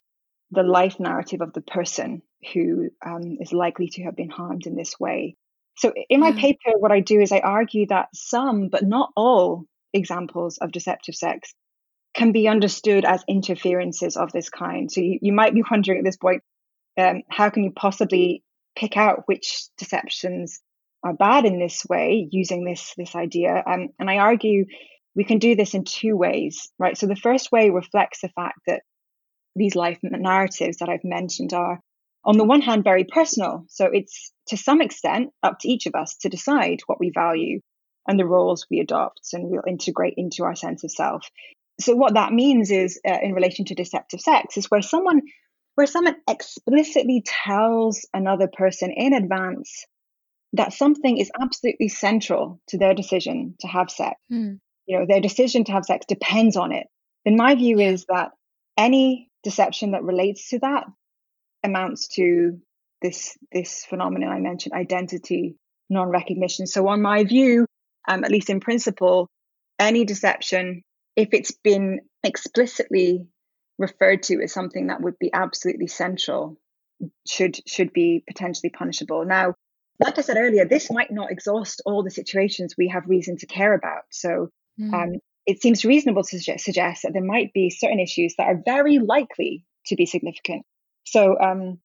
Speaker 2: the life narrative of the person who um, is likely to have been harmed in this way. So, in my paper, what I do is I argue that some, but not all, examples of deceptive sex can be understood as interferences of this kind. So, you, you might be wondering at this point, um, how can you possibly pick out which deceptions are bad in this way using this this idea? Um, and I argue we can do this in two ways, right? So the first way reflects the fact that these life narratives that I've mentioned are, on the one hand, very personal. So it's to some extent up to each of us to decide what we value and the roles we adopt and we'll integrate into our sense of self. So what that means is, uh, in relation to deceptive sex, is where someone where someone explicitly tells another person in advance that something is absolutely central to their decision to have sex. Mm. You know, their decision to have sex depends on it. Then my view is that any deception that relates to that amounts to this this phenomenon I mentioned, identity non-recognition. So on my view, um, at least in principle, any deception, if it's been explicitly referred to as something that would be absolutely central should should be potentially punishable. Now, like I said earlier, this might not exhaust all the situations we have reason to care about. So mm. um, it seems reasonable to suggest, suggest, that there might be certain issues that are very likely to be significant. So um,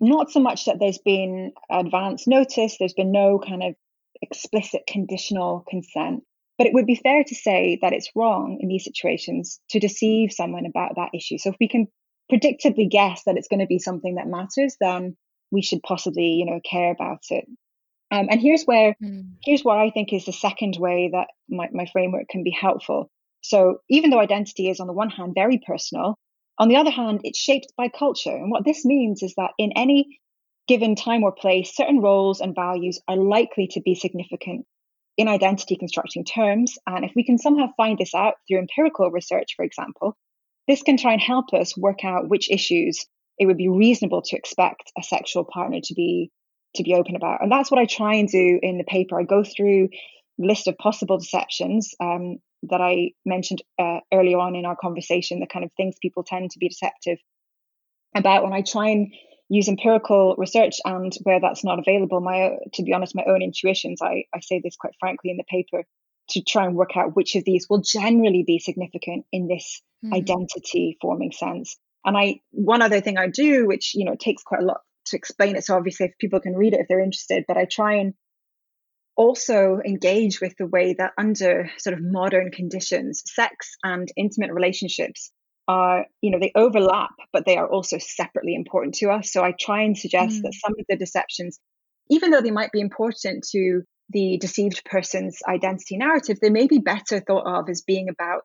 Speaker 2: not so much that there's been advance notice, there's been no kind of explicit conditional consent, but it would be fair to say that it's wrong in these situations to deceive someone about that issue. So if we can predictably guess that it's going to be something that matters, then we should possibly, you know, care about it. Um, and here's where mm. here's what I think is the second way that my, my framework can be helpful. So even though identity is on the one hand very personal, on the other hand, it's shaped by culture. And what this means is that in any given time or place, certain roles and values are likely to be significant in identity constructing terms. And if we can somehow find this out through empirical research, for example, this can try and help us work out which issues it would be reasonable to expect a sexual partner to be to be open about. And that's what I try and do in the paper. I go through list of possible deceptions um, that I mentioned uh, earlier on in our conversation, the kind of things people tend to be deceptive about. When I try and use empirical research and where that's not available my to be honest my own intuitions i, I say this quite frankly in the paper to try and work out which of these will generally be significant in this mm-hmm. identity forming sense and i one other thing i do which you know takes quite a lot to explain it so obviously if people can read it if they're interested but i try and also engage with the way that under sort of modern conditions sex and intimate relationships are, you know, they overlap, but they are also separately important to us. So I try and suggest mm. that some of the deceptions, even though they might be important to the deceived person's identity narrative, they may be better thought of as being about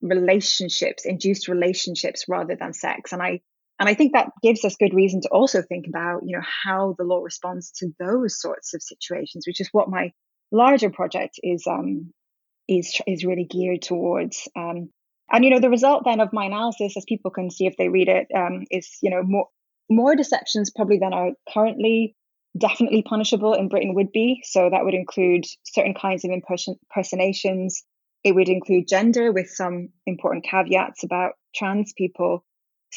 Speaker 2: relationships, induced relationships rather than sex. And I and I think that gives us good reason to also think about, you know, how the law responds to those sorts of situations, which is what my larger project is um, is is really geared towards. Um, and you know, the result then of my analysis, as people can see if they read it, um, is you know more more deceptions probably than are currently definitely punishable in Britain would be. So that would include certain kinds of impersonations. It would include gender with some important caveats about trans people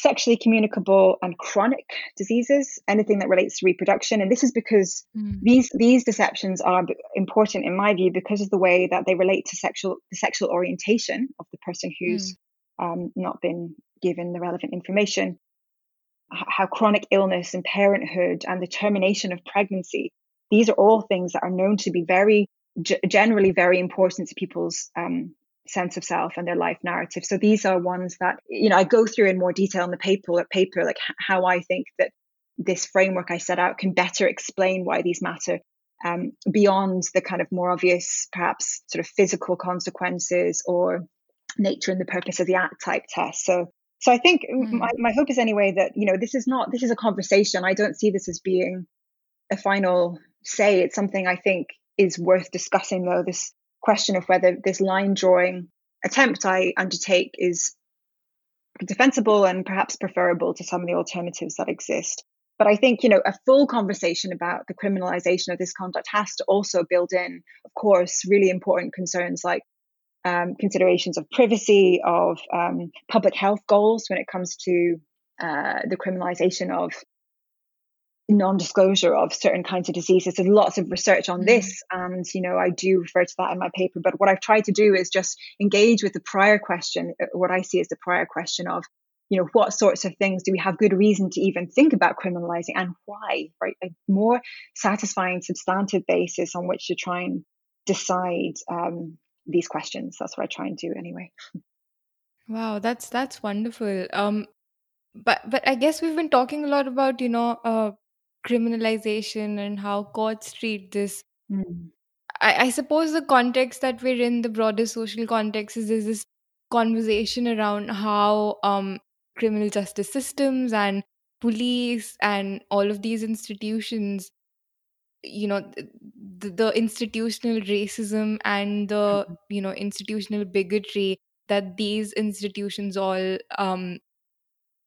Speaker 2: sexually communicable and chronic diseases, anything that relates to reproduction. And this is because mm. these these deceptions are important in my view because of the way that they relate to sexual the sexual orientation of the person who's mm. um, not been given the relevant information. How chronic illness and parenthood and the termination of pregnancy, these are all things that are known to be very generally very important to people's um, sense of self and their life narrative. So these are ones that you know I go through in more detail in the paper, paper like how I think that this framework I set out can better explain why these matter. um, beyond the kind of more obvious, perhaps sort of physical consequences or nature and the purpose of the act type test. So, so I think mm. my, my hope is anyway that you know this is not this is a conversation. I don't see this as being a final say. It's something I think is worth discussing, though. This question of whether this line drawing attempt I undertake is defensible and perhaps preferable to some of the alternatives that exist. But I think, you know, a full conversation about the criminalization of this conduct has to also build in, of course, really important concerns like um, considerations of privacy, of um, public health goals when it comes to uh, the criminalization of non-disclosure of certain kinds of diseases. There's lots of research on this, mm-hmm. and you know I do refer to that in my paper. But what I've tried to do is just engage with the prior question, uh, what I see as the prior question of, you know, what sorts of things do we have good reason to even think about criminalizing, and why? Right, a more satisfying, substantive basis on which to try and decide um, these questions. That's what I try and do anyway.
Speaker 1: Wow, that's that's wonderful. Um, but but I guess we've been talking a lot about you know uh, criminalization and how courts treat this. Mm. I, I suppose the context that we're in, the broader social context, is there's this conversation around how um, criminal justice systems and police and all of these institutions you know the, the institutional racism and the mm-hmm. you know institutional bigotry that these institutions all um,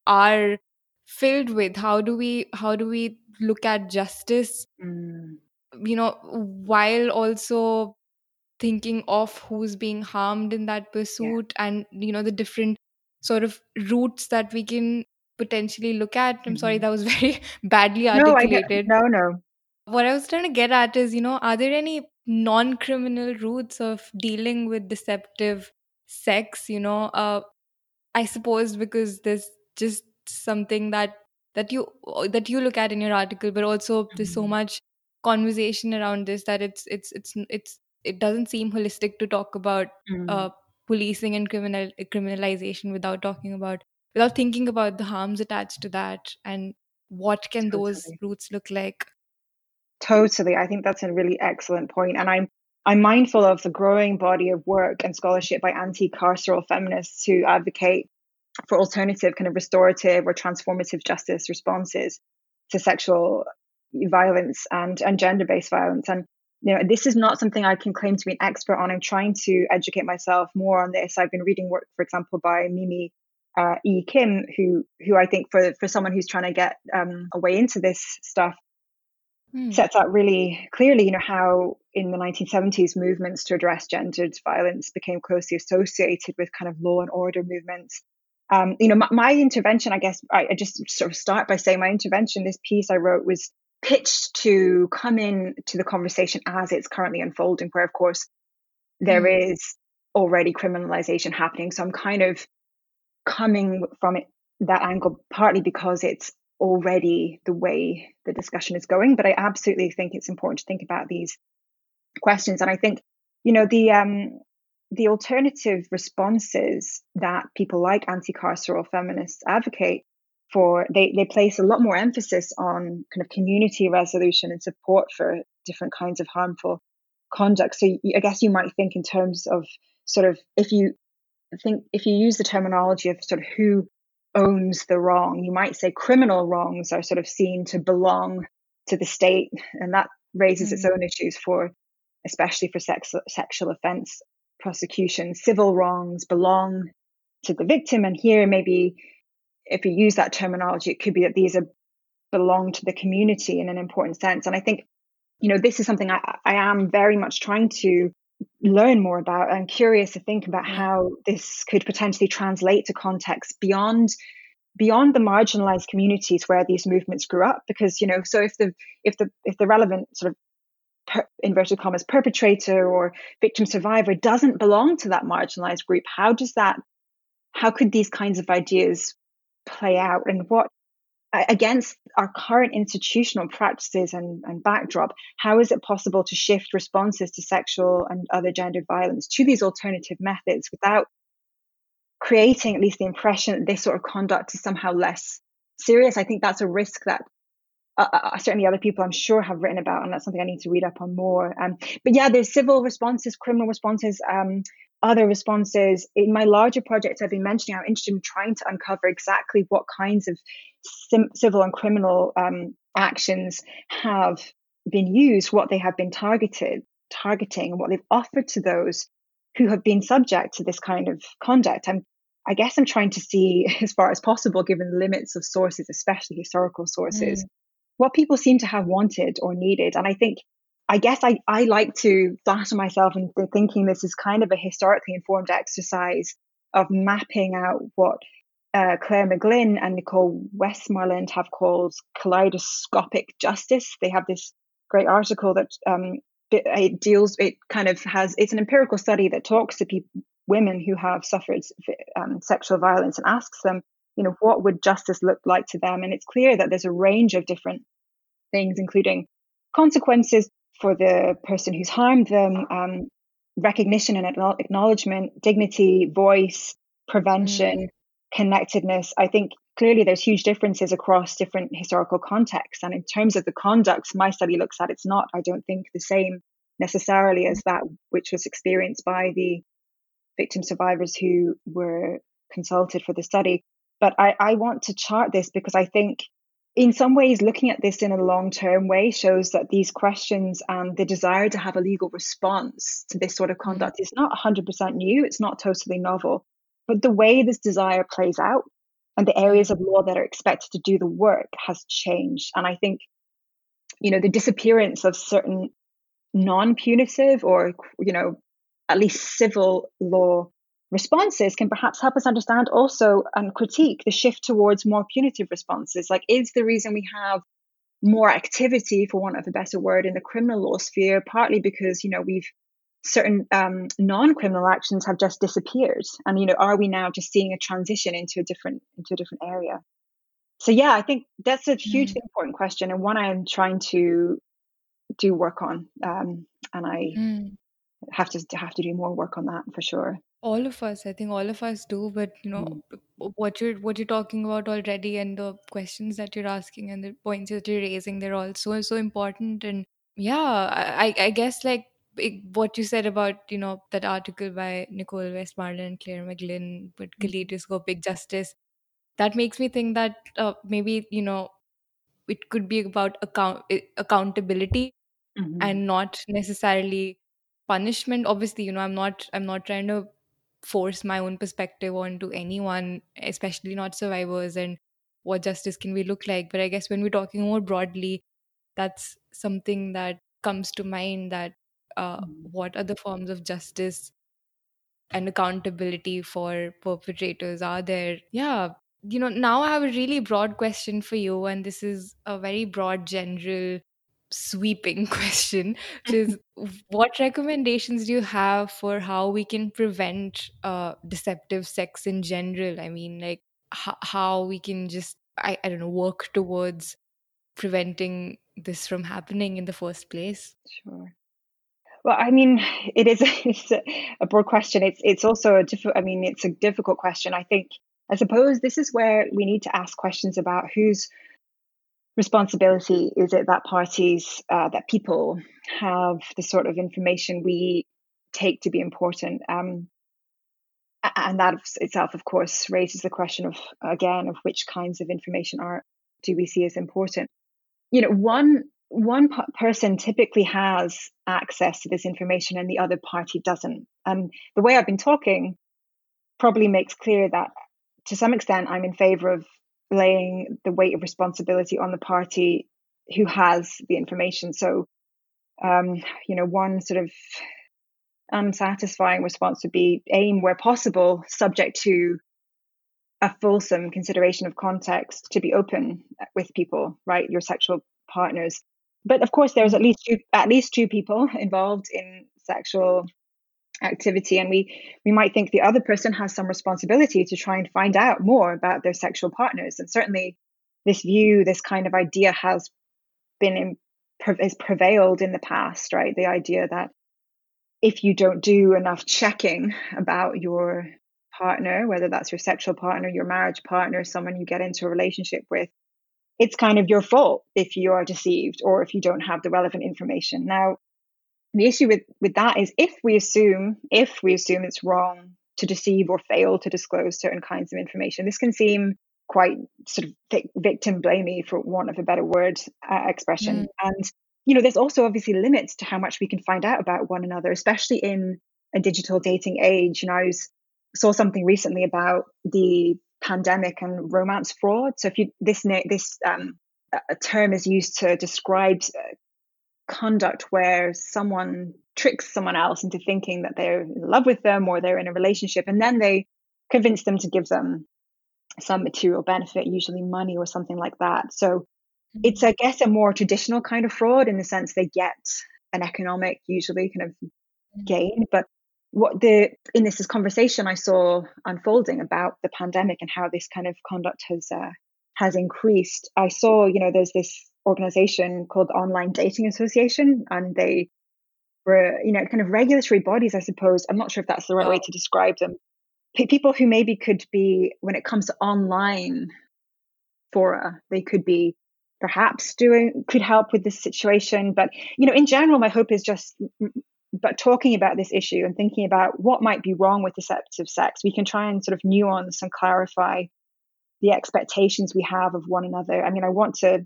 Speaker 1: are filled with how do we how do we look at justice mm. you know while also thinking of who's being harmed in that pursuit yeah. and you know the different sort of routes that we can potentially look at i'm mm-hmm. sorry that was very badly articulated
Speaker 2: no, no no
Speaker 1: what i was trying to get at is you know are there any non-criminal routes of dealing with deceptive sex you know uh i suppose because there's just something that that you that you look at in your article but also mm-hmm. there's so mm-hmm. much conversation around this that it's it's it's it's it doesn't seem holistic to talk about mm. uh, policing and criminal criminalization without talking about without thinking about the harms attached to that and what can totally. those routes look like
Speaker 2: totally i think that's a really excellent point and i'm i'm mindful of the growing body of work and scholarship by anti-carceral feminists who advocate for alternative kind of restorative or transformative justice responses to sexual violence and, and gender-based violence. And you know this is not something i can claim to be an expert on. I'm trying to educate myself more on this. I've been reading work for example by mimi uh, e. Kim who who i think for for someone who's trying to get um, a way into this stuff mm. sets out really clearly you know how in the 1970s movements to address gendered violence became closely associated with kind of law and order movements um, you know, my, my, intervention, I guess, I, I, just sort of start by saying my intervention, this piece I wrote was pitched to come in to the conversation as it's currently unfolding, where of course there mm. is already criminalization happening. So I'm kind of coming from it that angle partly because it's already the way the discussion is going. But I absolutely think it's important to think about these questions. And I think, you know, the um the alternative responses that people like anti-carceral feminists advocate for they, they place a lot more emphasis on kind of community resolution and support for different kinds of harmful conduct so i guess you might think in terms of sort of if you think if you use the terminology of sort of who owns the wrong you might say criminal wrongs are sort of seen to belong to the state and that raises mm-hmm. its own issues for especially for sex, sexual offense prosecution, civil wrongs belong to the victim. And here, maybe if we use that terminology, it could be that these are belong to the community in an important sense. And I think, you know, this is something I, I am very much trying to learn more about and curious to think about mm. how this could potentially translate to context beyond beyond the marginalized communities where these movements grew up because you know so if the if the if the relevant sort of per, inverted commas perpetrator or victim survivor doesn't belong to that marginalized group how does that how could these kinds of ideas play out? And what against our current institutional practices and, and backdrop how is it possible to shift responses to sexual and other gendered violence to these alternative methods without creating at least the impression that this sort of conduct is somehow less serious? I think that's a risk that uh, uh, certainly other people I'm sure have written about, and that's something I need to read up on more. Um, but yeah, there's civil responses, criminal responses, um, other responses. In my larger projects I've been mentioning, I'm interested in trying to uncover exactly what kinds of sim- civil and criminal um, actions have been used, what they have been targeted, targeting, and what they've offered to those who have been subject to this kind of conduct. I'm I guess I'm trying to see as far as possible, given the limits of sources, especially historical sources, mm what people seem to have wanted or needed. And I think, I guess I, I like to flatter myself in thinking this is kind of a historically informed exercise of mapping out what uh, Clare McGlynn and Nicole Westmarland have called kaleidoscopic justice. They have this great article that um, it, it, deals, it kind of has, it's an empirical study that talks to people, women who have suffered um, sexual violence and asks them, you know, what would justice look like to them? And it's clear that there's a range of different things, including consequences for the person who's harmed them, um, recognition and acknowledgement, dignity, voice, prevention, mm. connectedness. I think clearly there's huge differences across different historical contexts. And in terms of the conduct my study looks at, it's not, I don't think, the same necessarily as that which was experienced by the victim survivors who were consulted for the study. But I, I want to chart this because I think in some ways, looking at this in a long term way shows that these questions and the desire to have a legal response to this sort of mm-hmm. conduct is not 100% new, it's not totally novel. But the way this desire plays out and the areas of law that are expected to do the work has changed. And I think, you know, the disappearance of certain non punitive or, you know, at least civil law responses can perhaps help us understand also and critique the shift towards more punitive responses. Like, is the reason we have more activity, for want of a better word, in the criminal law sphere, partly because, you know, we've certain um, non-criminal actions have just disappeared and you know are we now just seeing a transition into a different into a different area so yeah i think that's a hugely mm. important question and one i'm trying to do work on um, and i mm. have to have to do more work on that for sure
Speaker 1: all of us, I think all of us do, but you know Mm. what you're what you're talking about already, and the questions that you're asking and the points that you're raising, they're all so so important. And yeah, I I guess like what you said about you know that article by Nicole Westmarland and Clare McGlynn, but Mm. kaleidoscopic justice, that makes me think that uh, maybe you know it could be about account accountability hmm and not necessarily punishment obviously you know i'm not i'm not trying to force my own perspective onto anyone, especially not survivors, and what justice can we look like. But I guess when we're talking more broadly, that's something that comes to mind that uh, mm. what other forms of justice and accountability for perpetrators are there? Yeah, you know, now I have a really broad question for you, and this is a very broad, general sweeping question, which is what recommendations do you have for how we can prevent uh, deceptive sex in general? I mean, like h- how we can just, I, I don't know, work towards preventing this from happening in the first place?
Speaker 2: Sure. Well, I mean, it is it's a, a broad question. It's it's also a difficult. I mean, it's a difficult question. I think. I suppose this is where we need to ask questions about who's responsibility is it that parties, uh, that people have the sort of information we take to be important? Um, and that itself, of course, raises the question of again of which kinds of information are do we see as important? You know, one one person typically has access to this information and the other party doesn't. And the way I've been talking probably makes clear that to some extent I'm in favor of laying the weight of responsibility on the party who has the information. So, um, you know, one sort of unsatisfying response would be aim where possible, subject to a fulsome consideration of context to be open with people, right? Your sexual partners. But of course, there's at least two, at least two people involved in sexual activity and we we might think the other person has some responsibility to try and find out more about their sexual partners and certainly this view this kind of idea has been in, has prevailed in the past right the idea that if you don't do enough checking about your partner whether that's your sexual partner your marriage partner someone you get into a relationship with it's kind of your fault if you are deceived or if you don't have the relevant information. Now, the issue with, with that is if we assume if we assume it's wrong to deceive or fail to disclose certain kinds of information, this can seem quite sort of victim blamey, for want of a better word uh, expression. Mm. And you know, there's also obviously limits to how much we can find out about one another, especially in a digital dating age. You know, I was, saw something recently about the pandemic and romance fraud. So if you this this um, a term is used to describe uh, conduct where someone tricks someone else into thinking that they're in love with them or they're in a relationship, and then they convince them to give them some material benefit, usually money or something like that. So it's, I guess, a more traditional kind of fraud in the sense they get an economic, usually kind of mm-hmm. gain. But what the in this conversation I saw unfolding about the pandemic and how this kind of conduct has uh, has increased, I saw you know there's this organization called Online Dating Association, and they were you know kind of regulatory bodies, I suppose. I'm not sure if that's the right way oh. to describe them. P- people who maybe could be when it comes to online fora, they could be perhaps doing could help with this situation but you know in general my hope is just but talking about this issue and thinking about what might be wrong with deceptive sex we can try and sort of nuance and clarify the expectations we have of one another i mean i want to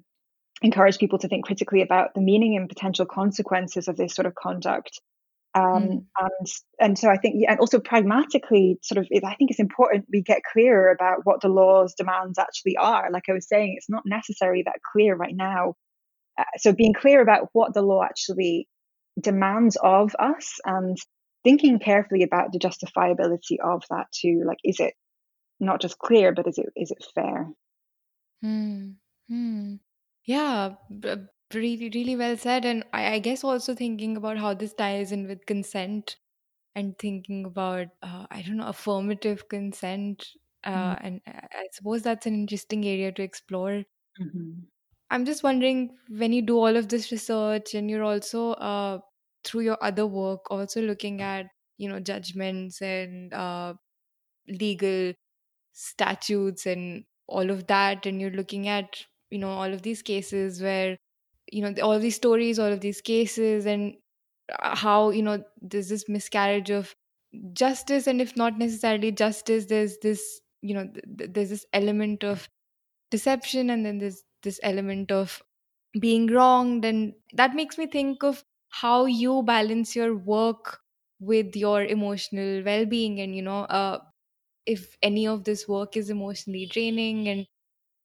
Speaker 2: encourage people to think critically about the meaning and potential consequences of this sort of conduct um, mm. and and so I think and also pragmatically sort of I think it's important we get clearer about what the law's demands actually are like I was saying it's not necessarily that clear right now uh, so being clear about what the law actually demands of us and thinking carefully about the justifiability of that too like is it not just clear but is it is it fair
Speaker 1: hmm. Hmm. Yeah really really well said and I, I guess also thinking about how this ties in with consent and thinking about uh, i don't know affirmative consent uh, mm-hmm. and I, suppose that's an interesting area to explore mm-hmm. i'm just wondering when you do all of this research and you're also uh, through your other work also looking at you know judgments and uh, legal statutes and all of that and you're looking at you know all of these cases where you know all these stories all of these cases and uh, how you know there's this miscarriage of justice and if not necessarily justice there's this you know th- there's this element of deception and then there's this element of being wronged and that makes me think of how you balance your work with your emotional well-being and you know uh, if any of this work is emotionally draining and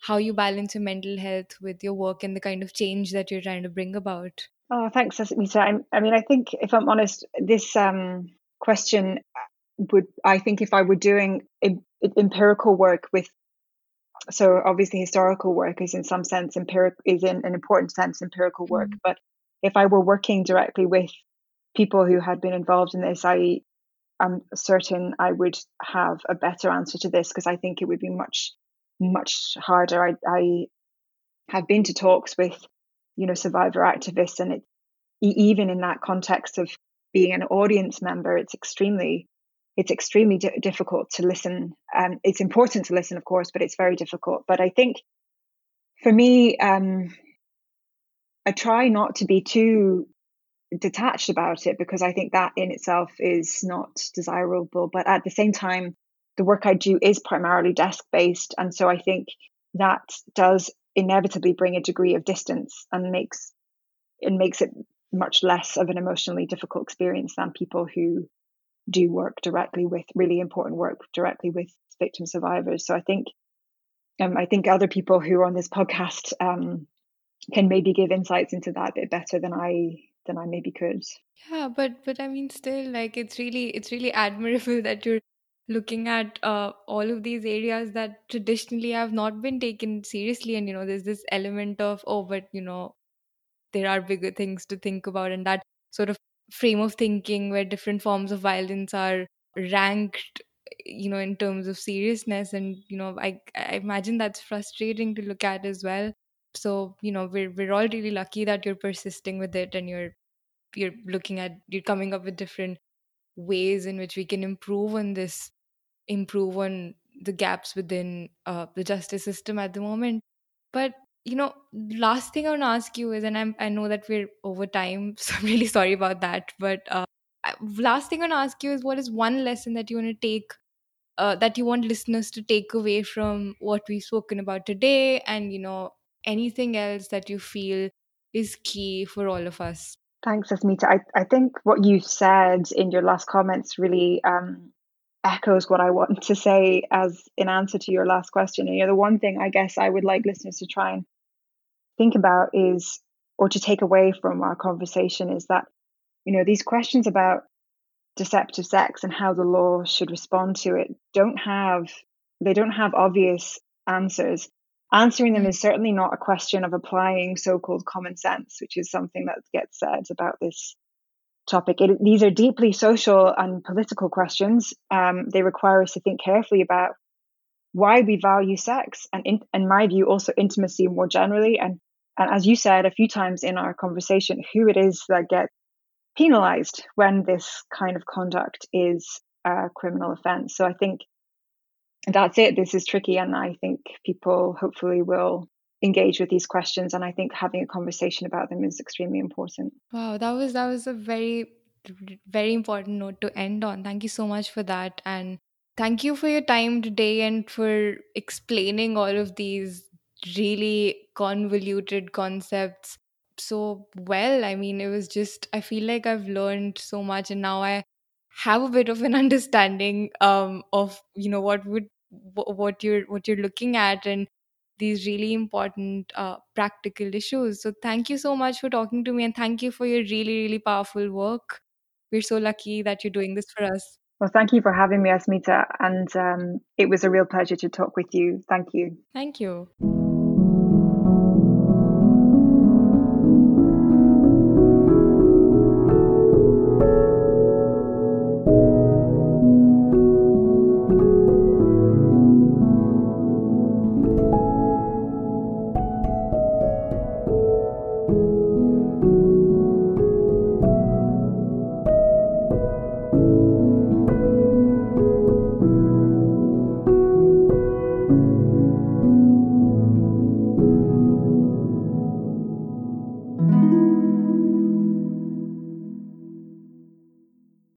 Speaker 1: how you balance your mental health with your work and the kind of change that you're trying to bring about.
Speaker 2: Oh, thanks, Mita. I, I mean, I think if I'm honest, this um, question would, I think, if I were doing empirical work with, so obviously historical work is in some sense empiric is in an important sense empirical work, mm-hmm. but if I were working directly with people who had been involved in this, I am certain I would have a better answer to this because I think it would be much much harder. I, I have been to talks with, you know, survivor activists, and it even in that context of being an audience member, it's extremely it's extremely di- difficult to listen. Um, it's important to listen, of course, but it's very difficult. But I think for me, um, I try not to be too detached about it because I think that in itself is not desirable. But at the same time, the work I do is primarily desk based. And so I think that does inevitably bring a degree of distance and makes it makes it much less of an emotionally difficult experience than people who do work directly with really important work directly with victim survivors. So I think um, I think other people who are on this podcast um, can maybe give insights into that a bit better than I than I maybe could.
Speaker 1: Yeah, but but I mean, still, like it's really it's really admirable that you're looking at uh, all of these areas that traditionally have not been taken seriously. And you know there's this element of oh but you know there are bigger things to think about. And that sort of frame of thinking where different forms of violence are ranked you know in terms of seriousness. And you know i i imagine that's frustrating to look at as well. So you know we're we're all really lucky that you're persisting with it and you're you're looking at you're coming up with different ways in which we can improve on this improve on the gaps within uh, the justice system at the moment. But you know, last thing I want to ask you is, and I'm, I know that we're over time, so I'm really sorry about that. But uh, last thing I want to ask you is, what is one lesson that you want to take, uh, that you want listeners to take away from what we've spoken about today, and you know, anything else that you feel is key for all of us?
Speaker 2: Thanks, Asmita. I, I think what you said in your last comments really um, echoes what I want to say as in answer to your last question. And, you know, the one thing I guess I would like listeners to try and think about is, or to take away from our conversation, is that, you know, these questions about deceptive sex and how the law should respond to it don't have, they don't have obvious answers. Answering them mm. is certainly not a question of applying so called common sense, which is something that gets said about this topic. It, these are deeply social and political questions. Um, they require us to think carefully about why we value sex and, in, in my view, also intimacy more generally. And, and as you said a few times in our conversation, who it is that gets penalized when this kind of conduct is a criminal offense. So I think that's it. This is tricky. And I think people hopefully will engage with these questions and i think having a conversation about them is extremely important.
Speaker 1: Wow that was that was a very very important note to end on. Thank you so much for that and thank you for your time today and for explaining all of these really convoluted concepts so well. I mean it was just i feel like i've learned so much and now i have a bit of an understanding um of you know what would what you're what you're looking at and these really important uh, practical issues. So, thank you so much for talking to me and thank you for your really, really powerful work. We're so lucky that you're doing this for us.
Speaker 2: Well, thank you for having me, Asmita. And um, it was a real pleasure to talk with you. Thank you.
Speaker 1: Thank you.